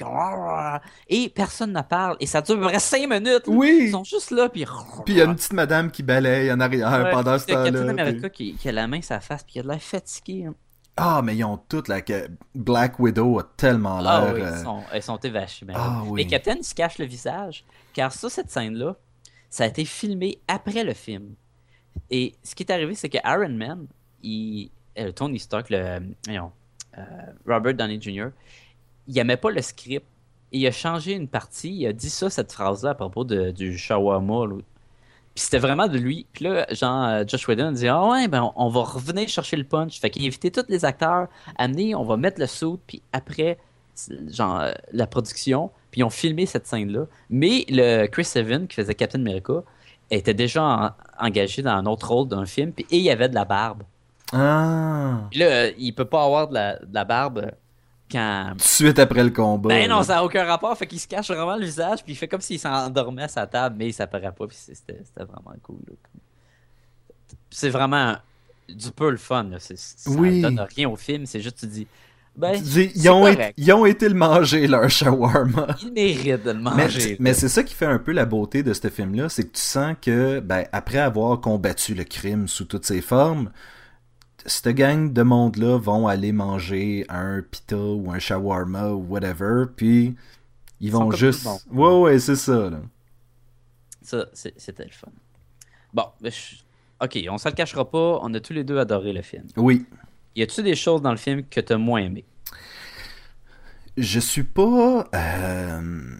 [SPEAKER 1] Et personne ne parle, et ça dure à peu près 5 minutes. là.
[SPEAKER 2] Oui.
[SPEAKER 1] Ils sont juste là, puis...
[SPEAKER 2] Puis il y a une petite madame qui balaye en arrière
[SPEAKER 1] Ouais,
[SPEAKER 2] pendant ce temps-là.
[SPEAKER 1] Captain
[SPEAKER 2] puis-
[SPEAKER 1] America qui, qui a la main sur la face, puis il a de l'air fatigué. hein.
[SPEAKER 2] Ah, mais ils ont toutes, que Black Widow a tellement l'air...
[SPEAKER 1] Ah oui,
[SPEAKER 2] euh,
[SPEAKER 1] ils sont, elles sont évachées. mais
[SPEAKER 2] Ah
[SPEAKER 1] oui. Mais Captain il se cache le visage, car ça, cette scène-là, ça a été filmé après le film. Et ce qui est arrivé, c'est que Iron Man, il, euh, Tony Stark, le, voyons, euh, Robert Downey Jr., il aimait pas le script. Et il a changé une partie, il a dit ça, cette phrase-là, à propos de, du shawarma. Puis c'était vraiment de lui. Puis là, genre, euh, Josh Whedon dit Ah ouais, ben on, va revenir chercher le punch. Fait qu'il a invité tous les acteurs, amener, on va mettre le saut, puis après, genre, euh, la production, puis ils ont filmé cette scène-là. Mais le Chris Evans, qui faisait Captain America, était déjà en- engagé dans un autre rôle d'un film, puis, et il avait de la barbe.
[SPEAKER 2] Ah...
[SPEAKER 1] Puis là, il peut pas avoir de la, de la barbe quand.
[SPEAKER 2] Tout de suite après le combat.
[SPEAKER 1] Ben non,
[SPEAKER 2] là.
[SPEAKER 1] ça n'a aucun rapport. Fait qu'il se cache vraiment le visage, puis il fait comme s'il s'endormait à sa table, mais ça paraît pas, puis c'était vraiment cool. C'est vraiment du peu le fun. Là. Ça
[SPEAKER 2] Oui.
[SPEAKER 1] donne rien au film, c'est juste tu dis, ben,
[SPEAKER 2] Tu dis, ils, ont été, ils ont été le manger, leur shawarma.
[SPEAKER 1] il mérite de le
[SPEAKER 2] Mais,
[SPEAKER 1] manger.
[SPEAKER 2] mais c'est ça qui fait un peu la beauté de ce film-là, c'est que tu sens que, ben, après avoir combattu le crime sous toutes ses formes, cette gang de monde-là vont aller manger un pita ou un shawarma ou whatever, puis ils vont juste... Ouais, ouais, c'est ça, là.
[SPEAKER 1] Ça, c'est- c'était le fun. Bon, ben, je- ok, on se le cachera pas, on a tous les deux adoré le film.
[SPEAKER 2] Oui.
[SPEAKER 1] Y a-tu des choses dans le film que t'as moins aimé?
[SPEAKER 2] Je suis pas... euh,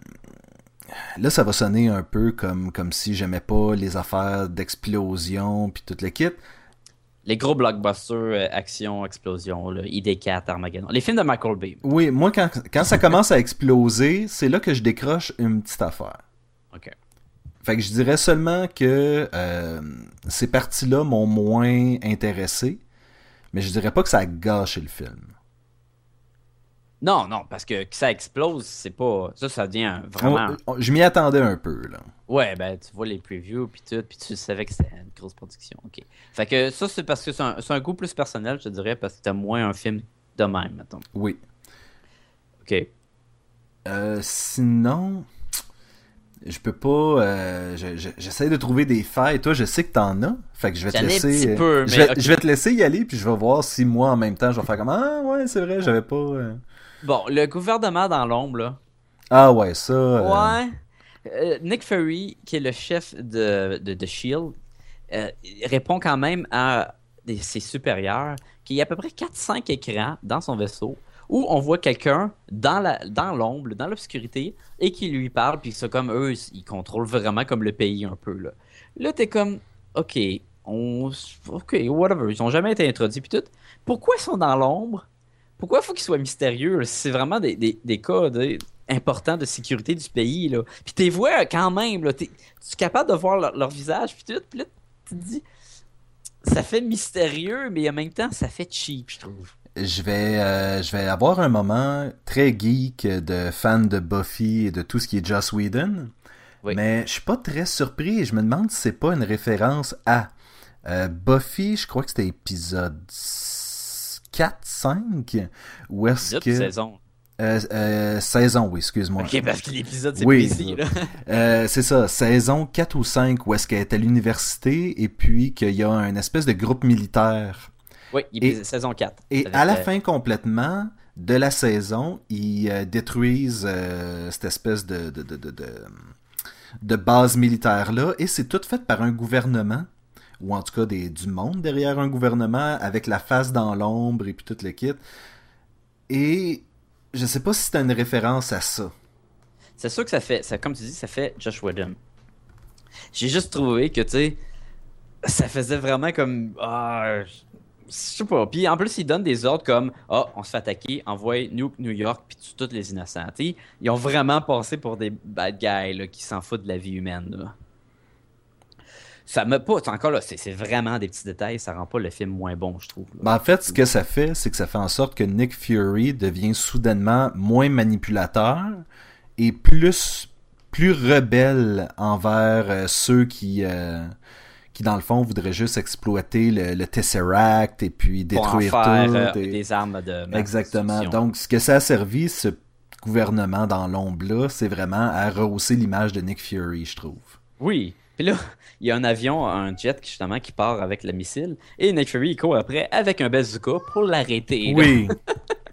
[SPEAKER 2] Là, ça va sonner un peu comme, comme si j'aimais pas les affaires d'explosion puis tout le kit.
[SPEAKER 1] Les gros blockbusters, euh, action, explosion, là, ID4, Armageddon. Les films de Michael Bay.
[SPEAKER 2] Oui, moi, quand, quand ça commence à exploser, c'est là que je décroche une petite affaire.
[SPEAKER 1] Ok.
[SPEAKER 2] Fait que je dirais seulement que euh, ces parties-là m'ont moins intéressé, mais je dirais pas que ça a gâché le film.
[SPEAKER 1] Non, non, parce que que ça explose, c'est pas. Ça, ça devient vraiment.
[SPEAKER 2] On- on- je m'y attendais un peu, là.
[SPEAKER 1] Ouais, ben, tu vois les previews, puis tout, puis tu savais que c'était une grosse production. Ok. Fait que ça, c'est parce que c'est un, goût plus personnel, je te dirais, parce que t'as moins un film de même, mettons.
[SPEAKER 2] Oui.
[SPEAKER 1] Ok.
[SPEAKER 2] Euh, sinon, je peux pas. euh, je- je- J'essaie de trouver des failles. Toi, je sais que t'en as. Fait que je vais te laisser.
[SPEAKER 1] petit
[SPEAKER 2] euh,
[SPEAKER 1] peu,
[SPEAKER 2] je,
[SPEAKER 1] mais
[SPEAKER 2] vais, je vais te laisser y aller, puis je vais voir si moi, en même temps, je vais faire comme Ah, ouais, c'est vrai, j'avais pas. euh.
[SPEAKER 1] Bon, le gouvernement dans l'ombre, là.
[SPEAKER 2] Ah, ouais, ça. euh,
[SPEAKER 1] Ouais. Euh, Nick Fury, qui est le chef de, de, de Shield, euh, répond quand même à ses supérieurs qu'il y a à peu près 4-5 écrans dans son vaisseau où on voit quelqu'un dans l'ombre, dans l'obscurité, et qui lui parle, puis c'est comme eux, ils contrôlent vraiment comme le pays un peu. Là, là t'es comme, ok, on, ok, whatever, ils ont jamais été introduits, puis tout. Pourquoi ils sont dans l'ombre? Pourquoi il faut qu'ils soient mystérieux? C'est vraiment des, des, des cas importants de sécurité du pays. Là. Puis t'es vois quand même, là, t'es, tu es capable de voir leur, leur visage, puis tout, puis là, tu te dis, ça fait mystérieux, mais en même temps, ça fait cheap, je trouve.
[SPEAKER 2] Je vais, euh, je vais avoir un moment très geek de fan de Buffy et de tout ce qui est Joss Whedon.
[SPEAKER 1] Oui.
[SPEAKER 2] Mais je suis pas très surpris et je me demande si c'est pas une référence à euh, Buffy, je crois que c'était épisode 4, 5, où est-ce que...
[SPEAKER 1] saison.
[SPEAKER 2] Euh, euh, saison, oui, excuse-moi.
[SPEAKER 1] Ok, parce que l'épisode, c'est
[SPEAKER 2] Oui.
[SPEAKER 1] précis, là.
[SPEAKER 2] Euh, c'est ça, saison 4 ou 5, où est-ce qu'elle est à l'université et puis qu'il y a un espèce de groupe militaire
[SPEAKER 1] oui, épisode- saison 4.
[SPEAKER 2] Et à la
[SPEAKER 1] euh,
[SPEAKER 2] fin complètement de la saison, ils euh, détruisent cette espèce de, de, de, de, de- de base militaire-là, et c'est tout fait par un gouvernement, ou en tout cas des, du monde derrière un gouvernement, avec la face dans l'ombre et puis tout le kit. Et je sais pas si c'est une référence à ça.
[SPEAKER 1] C'est sûr que ça fait, ça, comme tu dis, ça fait Josh Whedon. J'ai juste trouvé que, tu sais, ça faisait vraiment comme. Ah, je sais pas. Puis en plus, ils donnent des ordres comme Ah, on se fait attaquer, envoie New, York, puis tue tous les innocents. Ils ont vraiment passé pour des bad guys là, qui s'en foutent de la vie humaine. Ça me pas. Encore là, c'est vraiment des petits détails. Ça rend pas le film moins bon, je trouve. là.
[SPEAKER 2] Ben, en fait, ce que ça fait, c'est que ça fait en sorte que Nick Fury devient soudainement moins manipulateur et plus, plus rebelle envers euh, ceux qui, euh, qui, dans le fond, voudraient juste exploiter le, le Tesseract et puis
[SPEAKER 1] Pour en
[SPEAKER 2] détruire
[SPEAKER 1] faire
[SPEAKER 2] tout.
[SPEAKER 1] euh,
[SPEAKER 2] et-
[SPEAKER 1] des armes de
[SPEAKER 2] Exactement. Donc, ce que ça a servi, ce gouvernement dans l'ombre-là, c'est vraiment à rehausser l'image de Nick Fury, je trouve.
[SPEAKER 1] Oui. Puis là, il y a un avion, un jet justement qui part avec le missile et Nick Fury il court après avec un bazooka pour l'arrêter.
[SPEAKER 2] Oui.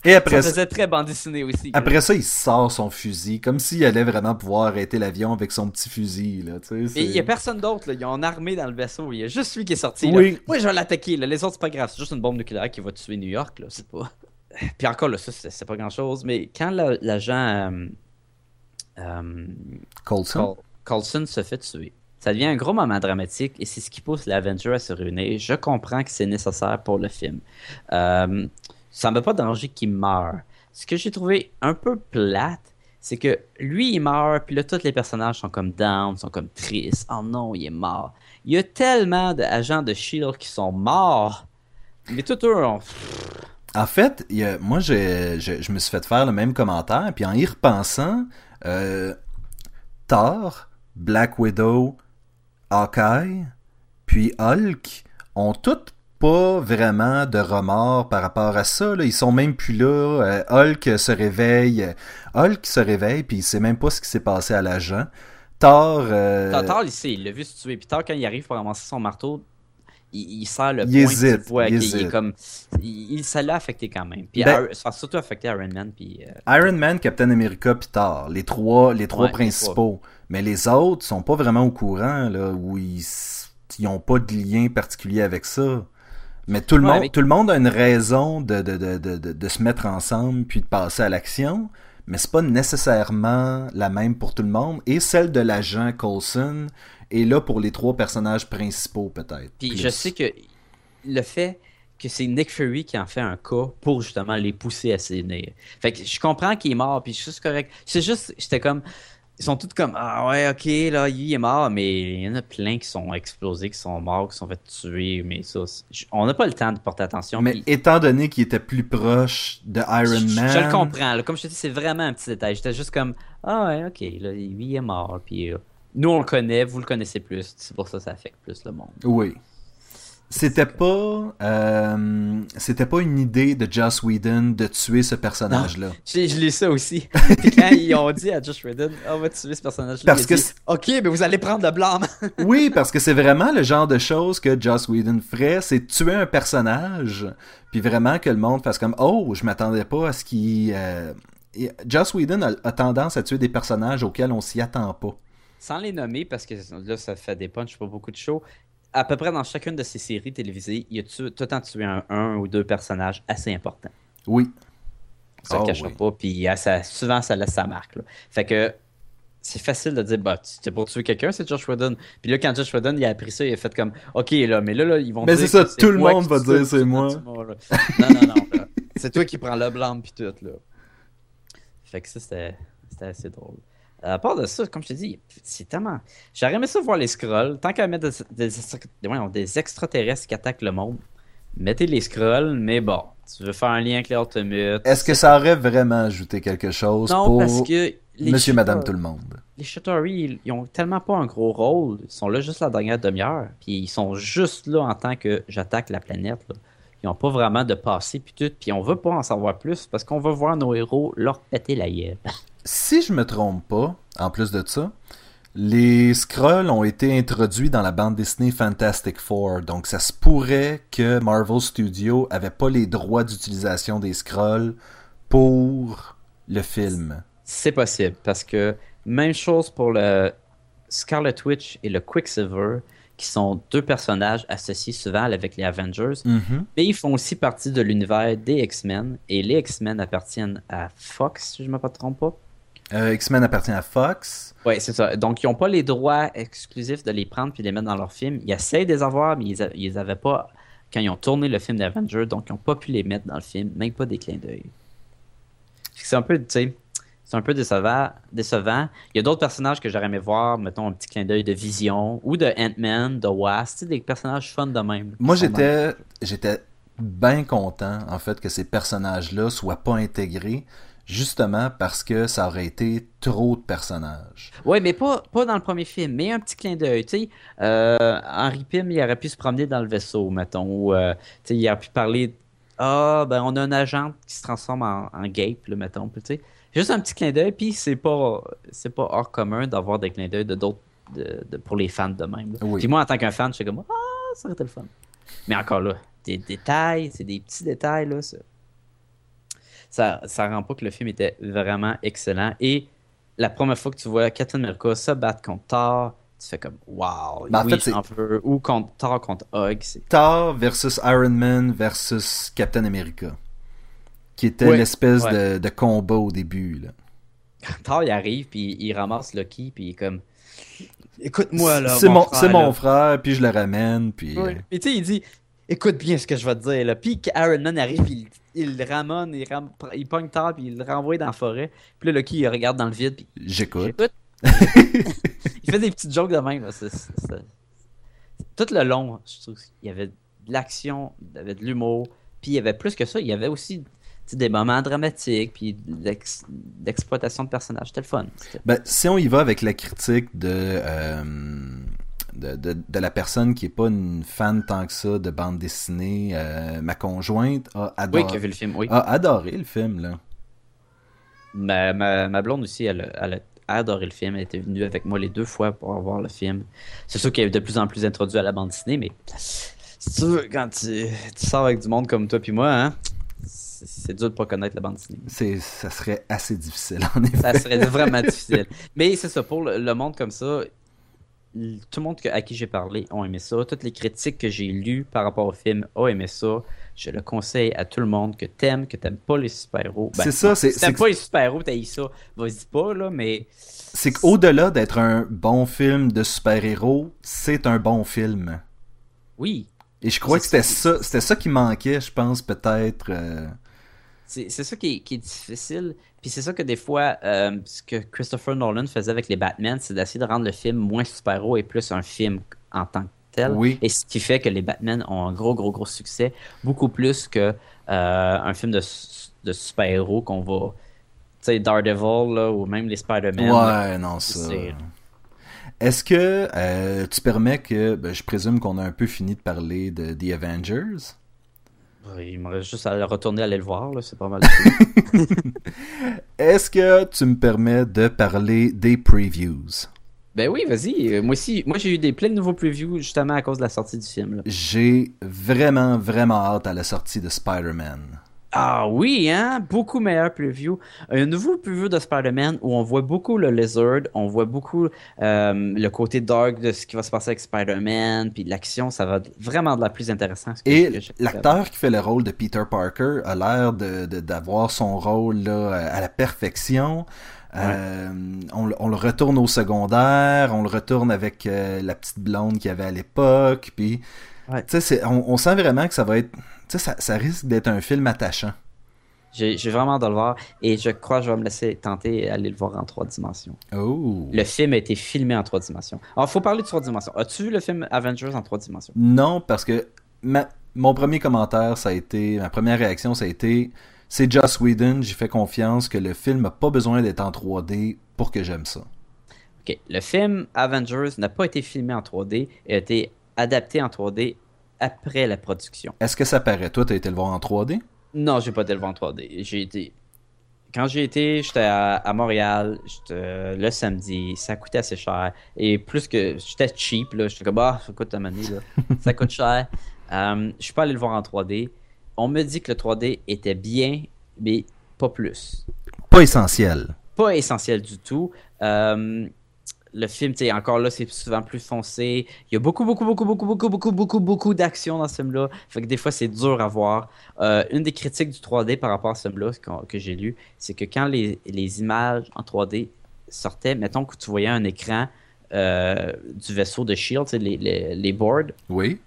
[SPEAKER 2] Et après
[SPEAKER 1] Ça faisait très bande dessinée aussi. là.
[SPEAKER 2] après ça, il sort son fusil, comme s'il allait vraiment pouvoir arrêter l'avion avec son petit fusil. Là, tu sais,
[SPEAKER 1] Et il y a personne d'autre, là. ils ont armé dans le vaisseau, il y a juste lui qui est sorti. là.
[SPEAKER 2] Oui.
[SPEAKER 1] Moi je vais l'attaquer, les autres c'est pas grave, c'est juste une bombe nucléaire qui va tuer New York, là, c'est pas... Puis encore là, ça c'est pas grand chose, mais quand la- l'agent euh, euh,
[SPEAKER 2] Coulson?
[SPEAKER 1] Col- Coulson se fait tuer, ça devient un gros moment dramatique et c'est ce qui pousse l'Avenger à se réunir. Je comprends que c'est nécessaire pour le film. Euh, ça me pas danger qu'il meure. Ce que j'ai trouvé un peu plate, c'est que lui, il meurt, puis là, tous les personnages sont comme down, sont comme tristes. Oh non, il est mort. Il y a tellement d'agents de S.H.I.E.L.D. qui sont morts, mais tous eux ont...
[SPEAKER 2] En fait, moi, je, je, je me suis fait faire le même commentaire, puis en y repensant, euh, Thor, Black Widow, Hawkeye, puis Hulk ont toutes pas vraiment de remords par rapport à ça. Là. Ils sont même plus là. Euh, Hulk se réveille. Hulk se réveille, puis il sait même pas ce qui s'est passé à l'agent. Thor... euh,
[SPEAKER 1] Thor, il sait, il l'a vu se tuer. Puis Thor, quand il arrive pour ramasser son marteau, il, il le
[SPEAKER 2] Il
[SPEAKER 1] point
[SPEAKER 2] hésite,
[SPEAKER 1] voit
[SPEAKER 2] il
[SPEAKER 1] qu'il est comme... Il, il- ça l'a affecté quand même. Puis
[SPEAKER 2] Ben-
[SPEAKER 1] ça a surtout affecté Iron Man, puis... euh,
[SPEAKER 2] Iron Man, Captain America, puis Thor, les trois, les trois
[SPEAKER 1] Ouais, les
[SPEAKER 2] principaux. Mais les autres sont pas vraiment au courant, là, où ils, s- ils ont pas de lien particulier avec ça. Mais tout le,
[SPEAKER 1] Ouais,
[SPEAKER 2] monde,
[SPEAKER 1] mais-
[SPEAKER 2] tout le monde a une raison de, de, de, de, se mettre ensemble puis de passer à l'action, mais c'est pas nécessairement la même pour tout le monde. Et celle de l'agent Coulson est là pour les trois personnages principaux, peut-être.
[SPEAKER 1] Puis
[SPEAKER 2] plus.
[SPEAKER 1] je sais que le fait que c'est Nick Fury qui en fait un cas pour justement les pousser à s'unir. Fait que je comprends qu'il est mort, puis c'est juste correct. C'est juste, j'étais comme... Ils sont tous comme, ah ouais, ok, là, lui, il est mort, mais il y en a plein qui sont explosés, qui sont morts, qui sont fait tuer, mais ça, on n'a pas le temps de porter attention.
[SPEAKER 2] Mais
[SPEAKER 1] puis-
[SPEAKER 2] étant donné qu'il était plus proche de Iron
[SPEAKER 1] je,
[SPEAKER 2] Man...
[SPEAKER 1] je le comprends. là. Comme je te dis, c'est vraiment un petit détail. J'étais juste comme, ah ouais, ok, là, lui, il est mort. Puis euh, nous, on le connaît, vous le connaissez plus. C'est pour ça que ça affecte plus le monde.
[SPEAKER 2] Oui. C'était pas, euh, c'était pas une idée de Joss Whedon de tuer ce personnage-là.
[SPEAKER 1] Je, je lis ça aussi. Quand ils ont dit à Josh Whedon, on va tuer ce personnage-là,
[SPEAKER 2] Parce que
[SPEAKER 1] dit, ok, mais vous allez prendre le blâme.
[SPEAKER 2] Oui, parce que c'est vraiment le genre de choses que Joss Whedon ferait, c'est tuer un personnage, puis vraiment que le monde fasse comme oh, je m'attendais pas à ce qu'il. euh, Joss Whedon a, a tendance à tuer des personnages auxquels on s'y attend pas.
[SPEAKER 1] Sans les nommer, parce que là, ça fait des punchs pour beaucoup de shows. À peu près dans chacune de ces séries télévisées, il y a tu- tout le temps tué un, un ou deux personnages assez importants?
[SPEAKER 2] Oui.
[SPEAKER 1] Ça
[SPEAKER 2] Oh,
[SPEAKER 1] ne cachera
[SPEAKER 2] oui.
[SPEAKER 1] pas, puis euh, ça, souvent ça laisse sa marque. là. Fait que c'est facile de dire, bah, c'était pour tuer quelqu'un, c'est Josh Whedon. Puis là, quand Josh Whedon il a appris ça, il a fait comme, ok, là, mais là, là ils vont
[SPEAKER 2] Mais
[SPEAKER 1] dire
[SPEAKER 2] c'est ça, tout le monde va dire, c'est moi.
[SPEAKER 1] monde. Non, non, non, c'est toi qui prends le blâme, puis tout, là. Fait que ça, c'était assez drôle. Euh, À part de ça, comme je te dis, c'est tellement. J'aurais aimé ça voir les scrolls. Tant qu'à mettre des, extraterrestres qui attaquent le monde, mettez les scrolls, mais bon, tu veux faire un lien avec les Ultimates.
[SPEAKER 2] Est-ce que ça aurait vraiment ajouté quelque chose
[SPEAKER 1] Non,
[SPEAKER 2] pour
[SPEAKER 1] parce que. les
[SPEAKER 2] Monsieur, Madame, tout le monde?
[SPEAKER 1] Les Chitauri, ils, ils ont tellement pas un gros rôle. Ils sont là juste la dernière demi-heure. Puis ils sont juste là en tant que j'attaque la planète. là. Ils ont pas vraiment de passé, puis tout. Puis on veut pas en savoir plus parce qu'on veut voir nos héros leur péter la gueule.
[SPEAKER 2] Si je me trompe pas, en plus de ça, les Skrulls ont été introduits dans la bande dessinée Fantastic Four, donc ça se pourrait que Marvel Studios avait pas les droits d'utilisation des Skrulls pour le film.
[SPEAKER 1] C'est possible parce que même chose pour le Scarlet Witch et le Quicksilver, qui sont deux personnages associés souvent avec les Avengers,
[SPEAKER 2] Mhm.
[SPEAKER 1] mais ils font aussi partie de l'univers des X-Men et les X-Men appartiennent à Fox, si je ne me trompe pas.
[SPEAKER 2] Euh, X-Men appartient à Fox.
[SPEAKER 1] Oui, c'est ça. Donc, ils n'ont pas les droits exclusifs de les prendre puis de les mettre dans leur film. Ils essayent de les avoir, mais ils les avaient pas quand ils ont tourné le film d'Avengers, donc ils n'ont pas pu les mettre dans le film, même pas des clins d'œil. C'est un peu, tu sais, C'est un peu décevant. décevant. Il y a d'autres personnages que j'aurais aimé voir, mettons un petit clin d'œil de Vision ou de Ant-Man, de Wasp, des personnages fun de même.
[SPEAKER 2] Moi, j'étais, j'étais bien content, en fait, que ces personnages-là soient pas intégrés, justement parce que ça aurait été trop de personnages.
[SPEAKER 1] Ouais, mais pas, pas dans le premier film, mais un petit clin d'œil. Tu sais, euh, Henry Pym, il aurait pu se promener dans le vaisseau, mettons. Ou, euh, il aurait pu parler. Ah, ben, on a un agent qui se transforme en, en Gape, là, mettons. Puis, tu sais, juste un petit clin d'œil, puis c'est pas, c'est pas hors commun d'avoir des clins d'œil de d'autres. De, de- pour les fans de même.
[SPEAKER 2] Oui.
[SPEAKER 1] Puis moi, en tant qu'un fan, je suis comme Ah, ça aurait été le fun. Mais encore là, des détails, c'est des petits détails, là. Ça, ça, ça rend pas que le film était vraiment excellent. Et la première fois que tu vois Captain America se battre contre Thor, tu fais comme Wow,
[SPEAKER 2] Ben, en
[SPEAKER 1] oui,
[SPEAKER 2] fait,
[SPEAKER 1] j'en veux. Ou contre Thor contre Hug.
[SPEAKER 2] Thor versus Iron Man versus Captain America. Qui était l'espèce
[SPEAKER 1] ouais.
[SPEAKER 2] de, de combat au début. Là.
[SPEAKER 1] Thor, il arrive, puis il ramasse Loki, puis il est comme Écoute-moi, là.
[SPEAKER 2] c'est mon, mon frère, puis je le ramène, puis...
[SPEAKER 1] Oui. Et tu sais, il dit Écoute bien ce que je vais te dire. Là. Puis Iron Man arrive, puis il, il le ramène, il, ram- il pogne Thor, puis il le renvoie dans la forêt. Puis là, Loki, il regarde dans le vide, puis
[SPEAKER 2] J'écoute.
[SPEAKER 1] J'écoute. il fait des petites jokes de même. là. C'est- c'est- c'est- Tout le long, je trouve qu'il y avait de l'action, il y avait de l'humour, puis il y avait plus que ça, il y avait aussi des moments dramatiques, puis d'exploitation de personnages. C'était le fun. C'était-
[SPEAKER 2] Ben, si on y va avec la critique de, euh, de, de, de la personne qui est pas une fan tant que ça de bande dessinée, euh, ma conjointe a
[SPEAKER 1] Oui,
[SPEAKER 2] adoré,
[SPEAKER 1] qui a vu le film, oui.
[SPEAKER 2] a adoré le film. Là.
[SPEAKER 1] Ma, ma, ma blonde aussi, elle, a- elle a adoré le film. Elle était venue avec moi les deux fois pour voir le film. C'est sûr qu'elle est de plus en plus introduite à la bande dessinée, mais c'est sûr, quand tu, tu sors avec du monde comme toi puis moi, hein, c'est dur de pas connaître la bande dessinée.
[SPEAKER 2] Ça serait assez difficile, en effet.
[SPEAKER 1] Ça serait vraiment difficile. Mais c'est ça, pour le, le monde comme ça, tout le monde à qui j'ai parlé ont aimé ça. Toutes les critiques que j'ai lues par rapport au film ont aimé ça. Je le conseille à tout le monde que t'aimes, que t'aimes pas les super-héros. Ben,
[SPEAKER 2] C'est ça, c'est-
[SPEAKER 1] Si t'aimes pas les super-héros, t'as ça, vas-y pas, là, mais
[SPEAKER 2] C'est qu'au-delà d'être un bon film de super-héros, c'est un bon film.
[SPEAKER 1] oui,
[SPEAKER 2] Et je crois que c'était ça, c'était ça qui manquait, je pense, peut-être. euh,
[SPEAKER 1] c'est ça qui est, qui est difficile. Puis c'est ça que des fois, euh, ce que Christopher Nolan faisait avec les Batman, c'est d'essayer de rendre le film moins super-héros et plus un film en tant que tel.
[SPEAKER 2] Oui.
[SPEAKER 1] Et ce qui fait que les Batman ont un gros, gros, gros succès, beaucoup plus que euh, un film de, de super-héros qu'on va. Tu sais, Daredevil, là, ou même les Spider-Man. là.
[SPEAKER 2] Ouais, non, ça. Est-ce que euh, tu permets que, ben, je présume qu'on a un peu fini de parler de The Avengers?
[SPEAKER 1] Il me reste juste à retourner aller le voir, là, c'est pas mal.
[SPEAKER 2] Est-ce que tu me permets de parler des previews?
[SPEAKER 1] ben oui, vas-y. Euh, Moi aussi, moi j'ai eu des plein de nouveaux previews justement à cause de la sortie du film.
[SPEAKER 2] J'ai vraiment, vraiment hâte à la sortie de Spider-Man.
[SPEAKER 1] Ah oui, hein? Beaucoup meilleur preview. Un nouveau preview de Spider-Man où on voit beaucoup le Lizard, on voit beaucoup euh, le côté dark de ce qui va se passer avec Spider-Man, puis l'action, ça va être vraiment de la plus intéressante.
[SPEAKER 2] Et l'acteur qui fait le rôle de Peter Parker a l'air de, de- d'avoir son rôle là, à la perfection. Euh, on, le- on le retourne au secondaire, on le retourne avec euh, la petite blonde qu'il y avait à l'époque, puis
[SPEAKER 1] Ouais.
[SPEAKER 2] tu sais, c'est- on, on sent vraiment que ça va être, sais, ça, ça risque d'être un film attachant.
[SPEAKER 1] J'ai vraiment hâte de le voir et je crois que je vais me laisser tenter d'aller le voir en trois dimensions.
[SPEAKER 2] Oh.
[SPEAKER 1] Le film a été filmé en trois dimensions. Alors, faut parler de trois dimensions. As-tu vu le film Avengers en trois dimensions?
[SPEAKER 2] Non, parce que ma- mon premier commentaire, ça a été, ma première réaction, ça a été, c'est Joss Whedon, j'ai fait confiance que le film n'a pas besoin d'être en 3D pour que j'aime ça.
[SPEAKER 1] Ok, le film Avengers n'a pas été filmé en 3D et a été adapté en 3D après la production.
[SPEAKER 2] Est-ce que ça paraît? Toi, t'as été le voir en 3D?
[SPEAKER 1] Non, j'ai pas été le voir en 3D. J'ai été. Quand j'ai été, j'étais à, à Montréal j'étais- le samedi, ça coûtait assez cher. Et plus que j'étais cheap, là, j'étais comme, ah, ça coûte ta money, là. ça coûte cher. Euh, je suis pas allé le voir en 3D. On me dit que le 3D était bien, mais pas plus.
[SPEAKER 2] Pas essentiel.
[SPEAKER 1] Pas essentiel du tout. Euh, le film, tu encore là, c'est souvent plus foncé. Il y a beaucoup, beaucoup, beaucoup, beaucoup, beaucoup, beaucoup, beaucoup, beaucoup d'action dans ce film-là. Fait que des fois, c'est dur à voir. Euh, une des critiques du 3D par rapport à ce film-là que j'ai lu, c'est que quand les, les images en 3D sortaient, mettons que tu voyais un écran euh, du vaisseau de Shield, les, les, les boards,
[SPEAKER 2] Oui.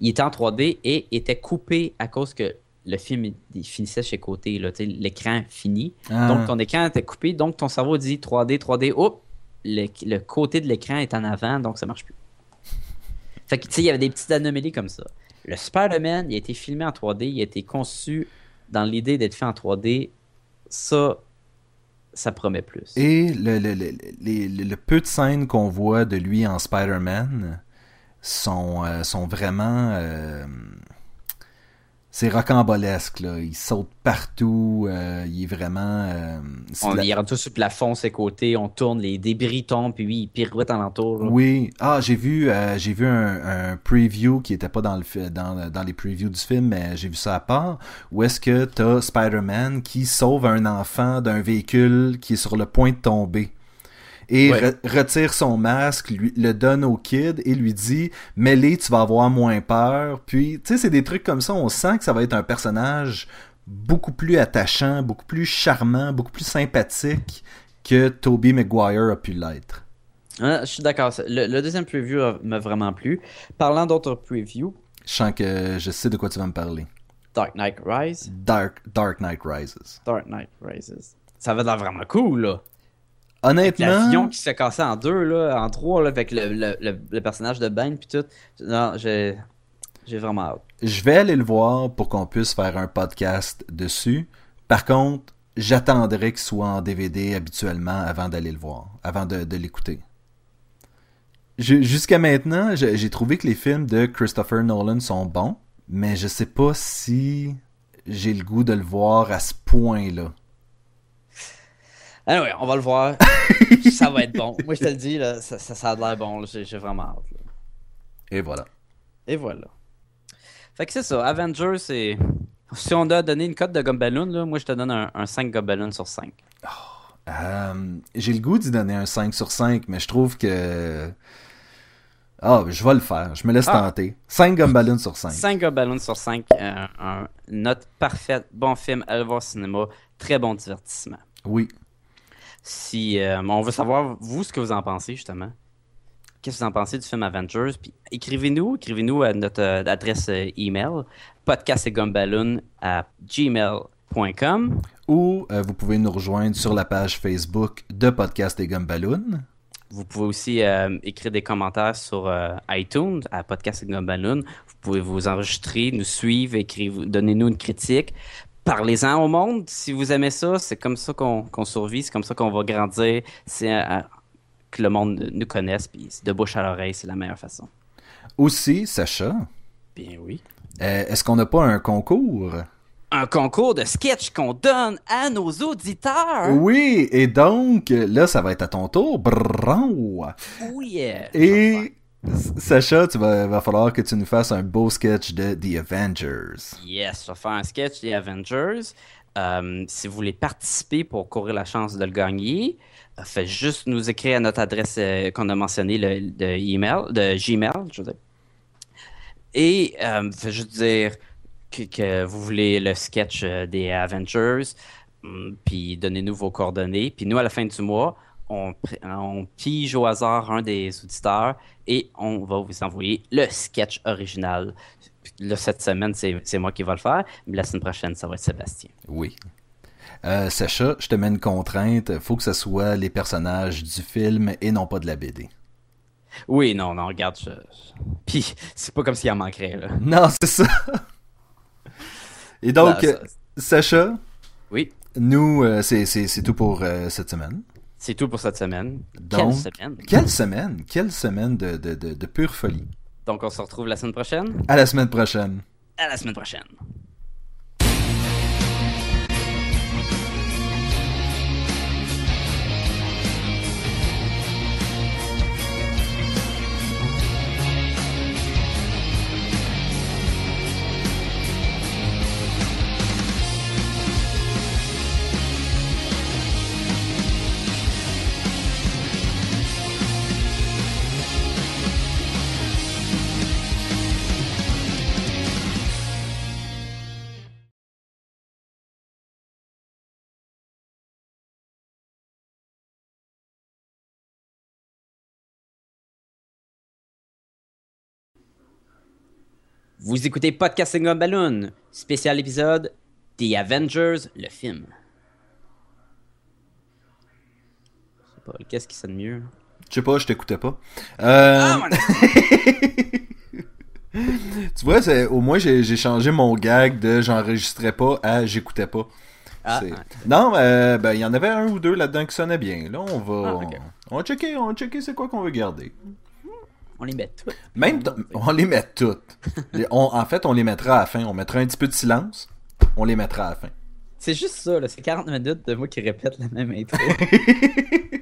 [SPEAKER 1] il était en 3D et était coupé à cause que le film il- il finissait chez côté, l'écran fini.
[SPEAKER 2] Ah.
[SPEAKER 1] Donc ton écran était coupé, donc ton cerveau dit 3D, 3D, hop, le, le côté de l'écran est en avant, donc ça marche plus. Fait que tu sais, il y avait des petites anomalies comme ça. Le Spider-Man, il a été filmé en 3D, il a été conçu dans l'idée d'être fait en 3D. Ça, ça promet plus.
[SPEAKER 2] Et le, le, le, le peu de scènes qu'on voit de lui en Spider-Man sont, euh, sont vraiment... euh, c'est rocambolesque, là. Il saute partout. euh, il est vraiment... euh, c'est
[SPEAKER 1] On
[SPEAKER 2] la-
[SPEAKER 1] sur le plafond, ses côtés, on tourne, les débris tombent, puis il pirouette alentour. là.
[SPEAKER 2] Oui. Ah, j'ai vu, euh, j'ai vu un, un preview qui était pas dans, le, dans, dans les previews du film, mais j'ai vu ça à part, où est-ce que t'as Spider-Man qui sauve un enfant d'un véhicule qui est sur le point de tomber? Et
[SPEAKER 1] Ouais.
[SPEAKER 2] re- retire son masque, lui, le donne au kid et lui dit Mêlé, tu vas avoir moins peur. Puis, tu sais, c'est des trucs comme ça, on sent que ça va être un personnage beaucoup plus attachant, beaucoup plus charmant, beaucoup plus sympathique que Tobey Maguire a pu l'être.
[SPEAKER 1] Ah, je suis d'accord. Le, le deuxième preview m'a vraiment plu. Parlant d'autres previews,
[SPEAKER 2] Je sens que je sais de quoi tu vas me parler.
[SPEAKER 1] Dark Knight Rise.
[SPEAKER 2] Dark, Dark Knight Rises.
[SPEAKER 1] Dark Knight Rises. Ça avait l'air vraiment cool, là.
[SPEAKER 2] Honnêtement,
[SPEAKER 1] L'avion qui se casser en deux, là, en trois, là, avec le, le, le, le personnage de Ben, puis tout. Non, j'ai j'ai vraiment hâte.
[SPEAKER 2] je vais aller le voir pour qu'on puisse faire un podcast dessus. Par contre, j'attendrai qu'il soit en DVD habituellement avant d'aller le voir, avant de, de l'écouter. Jusqu'à maintenant, j'ai j'ai trouvé que les films de Christopher Nolan sont bons, mais je sais pas si j'ai le goût de le voir à ce point-là.
[SPEAKER 1] Ah ouais, on va le voir. ça va être bon. Moi, je te le dis, là, ça, ça, ça a l'air bon. J'ai vraiment hâte. là.
[SPEAKER 2] Et voilà.
[SPEAKER 1] Et voilà. Fait que c'est ça. Avengers, c'est. Si on doit donner une cote de Gumballoon, là, moi, je te donne un, un 5 Gumballoon sur 5.
[SPEAKER 2] Euh, j'ai le goût d'y donner un 5 sur 5, mais je trouve que. Ah, je vais le faire. Je me laisse
[SPEAKER 1] Ah.
[SPEAKER 2] tenter. 5 Gumballoon sur 5.
[SPEAKER 1] 5 Gumballoon sur 5. euh, un note parfaite. Bon film. Allez voir au cinéma. Très bon divertissement.
[SPEAKER 2] Oui.
[SPEAKER 1] Si euh, on veut savoir, vous, ce que vous en pensez, justement. Qu'est-ce que vous en pensez du film Avengers? Puis écrivez-nous, écrivez-nous à notre euh, adresse euh, email, podcastgumballoon à gmail.com.
[SPEAKER 2] Ou euh, vous pouvez nous rejoindre sur la page Facebook de Podcast et Gumballoon.
[SPEAKER 1] Vous pouvez aussi euh, écrire des commentaires sur euh, iTunes à Podcast et Gumballoon. Vous pouvez vous enregistrer, nous suivre, écrire, donnez-nous une critique. Parlez-en au monde. Si vous aimez ça, c'est comme ça qu'on qu'on survit, c'est comme ça qu'on va grandir. C'est euh, que le monde nous connaisse, puis c'est de bouche à l'oreille, c'est la meilleure façon.
[SPEAKER 2] Aussi, Sacha,
[SPEAKER 1] Bien oui.
[SPEAKER 2] euh, est-ce qu'on n'a pas un concours?
[SPEAKER 1] Un concours de sketch qu'on donne à nos auditeurs.
[SPEAKER 2] Oui, et donc, là, ça va être à ton tour. Brrrrou.
[SPEAKER 1] Oh yeah.
[SPEAKER 2] Et Sacha, tu vas, va falloir que tu nous fasses un beau sketch de The Avengers.
[SPEAKER 1] Yes, je vais faire un sketch des Avengers. Euh, si vous voulez participer pour courir la chance de le gagner, euh, faites juste nous écrire à notre adresse euh, qu'on a mentionnée le, email, de Gmail, je veux dire. Et faites juste dire que, que vous voulez le sketch des Avengers, hum, puis donnez-nous vos coordonnées. Puis nous, à la fin du mois, on, pr- on pige au hasard un des auditeurs et on va vous envoyer le sketch original. Là, cette semaine, c'est moi qui vais le faire, mais la semaine prochaine, ça va être Sébastien.
[SPEAKER 2] Oui. Euh, Sacha, je te mets une contrainte. Faut que ce soit les personnages du film et non pas de la BD.
[SPEAKER 1] Oui, non, non, regarde. je- Puis, c'est pas comme s'il en manquerait, là.
[SPEAKER 2] Non, c'est ça. Et donc,
[SPEAKER 1] ça-
[SPEAKER 2] Sacha,
[SPEAKER 1] Oui,
[SPEAKER 2] nous, euh, c'est tout pour euh, cette semaine.
[SPEAKER 1] C'est tout pour cette semaine.
[SPEAKER 2] Donc,
[SPEAKER 1] Quelle semaine!
[SPEAKER 2] Quelle semaine! Quelle semaine de, de, de, de pure folie.
[SPEAKER 1] Donc, on se retrouve la semaine prochaine?
[SPEAKER 2] À la semaine prochaine.
[SPEAKER 1] À la semaine prochaine. Vous écoutez Podcasting on Balloon, spécial épisode The Avengers, le film. Je sais pas, qu'est-ce qui sonne mieux?
[SPEAKER 2] Je sais pas, je t'écoutais pas. Euh, tu vois, au moins j'ai changé mon gag de j'enregistrais pas à j'écoutais pas.
[SPEAKER 1] Ah, ah.
[SPEAKER 2] Non, euh, ben il y en avait un ou deux là-dedans qui sonnaient bien. Là, on va,
[SPEAKER 1] Ah,
[SPEAKER 2] on va checker, on va checker c'est quoi qu'on veut garder.
[SPEAKER 1] On les met toutes.
[SPEAKER 2] Même, on les met toutes. Les- on- en fait, on les mettra à la fin. On mettra un petit peu de silence. On les mettra à la fin.
[SPEAKER 1] C'est juste ça, là. C'est 40 minutes de moi qui répète la même intro.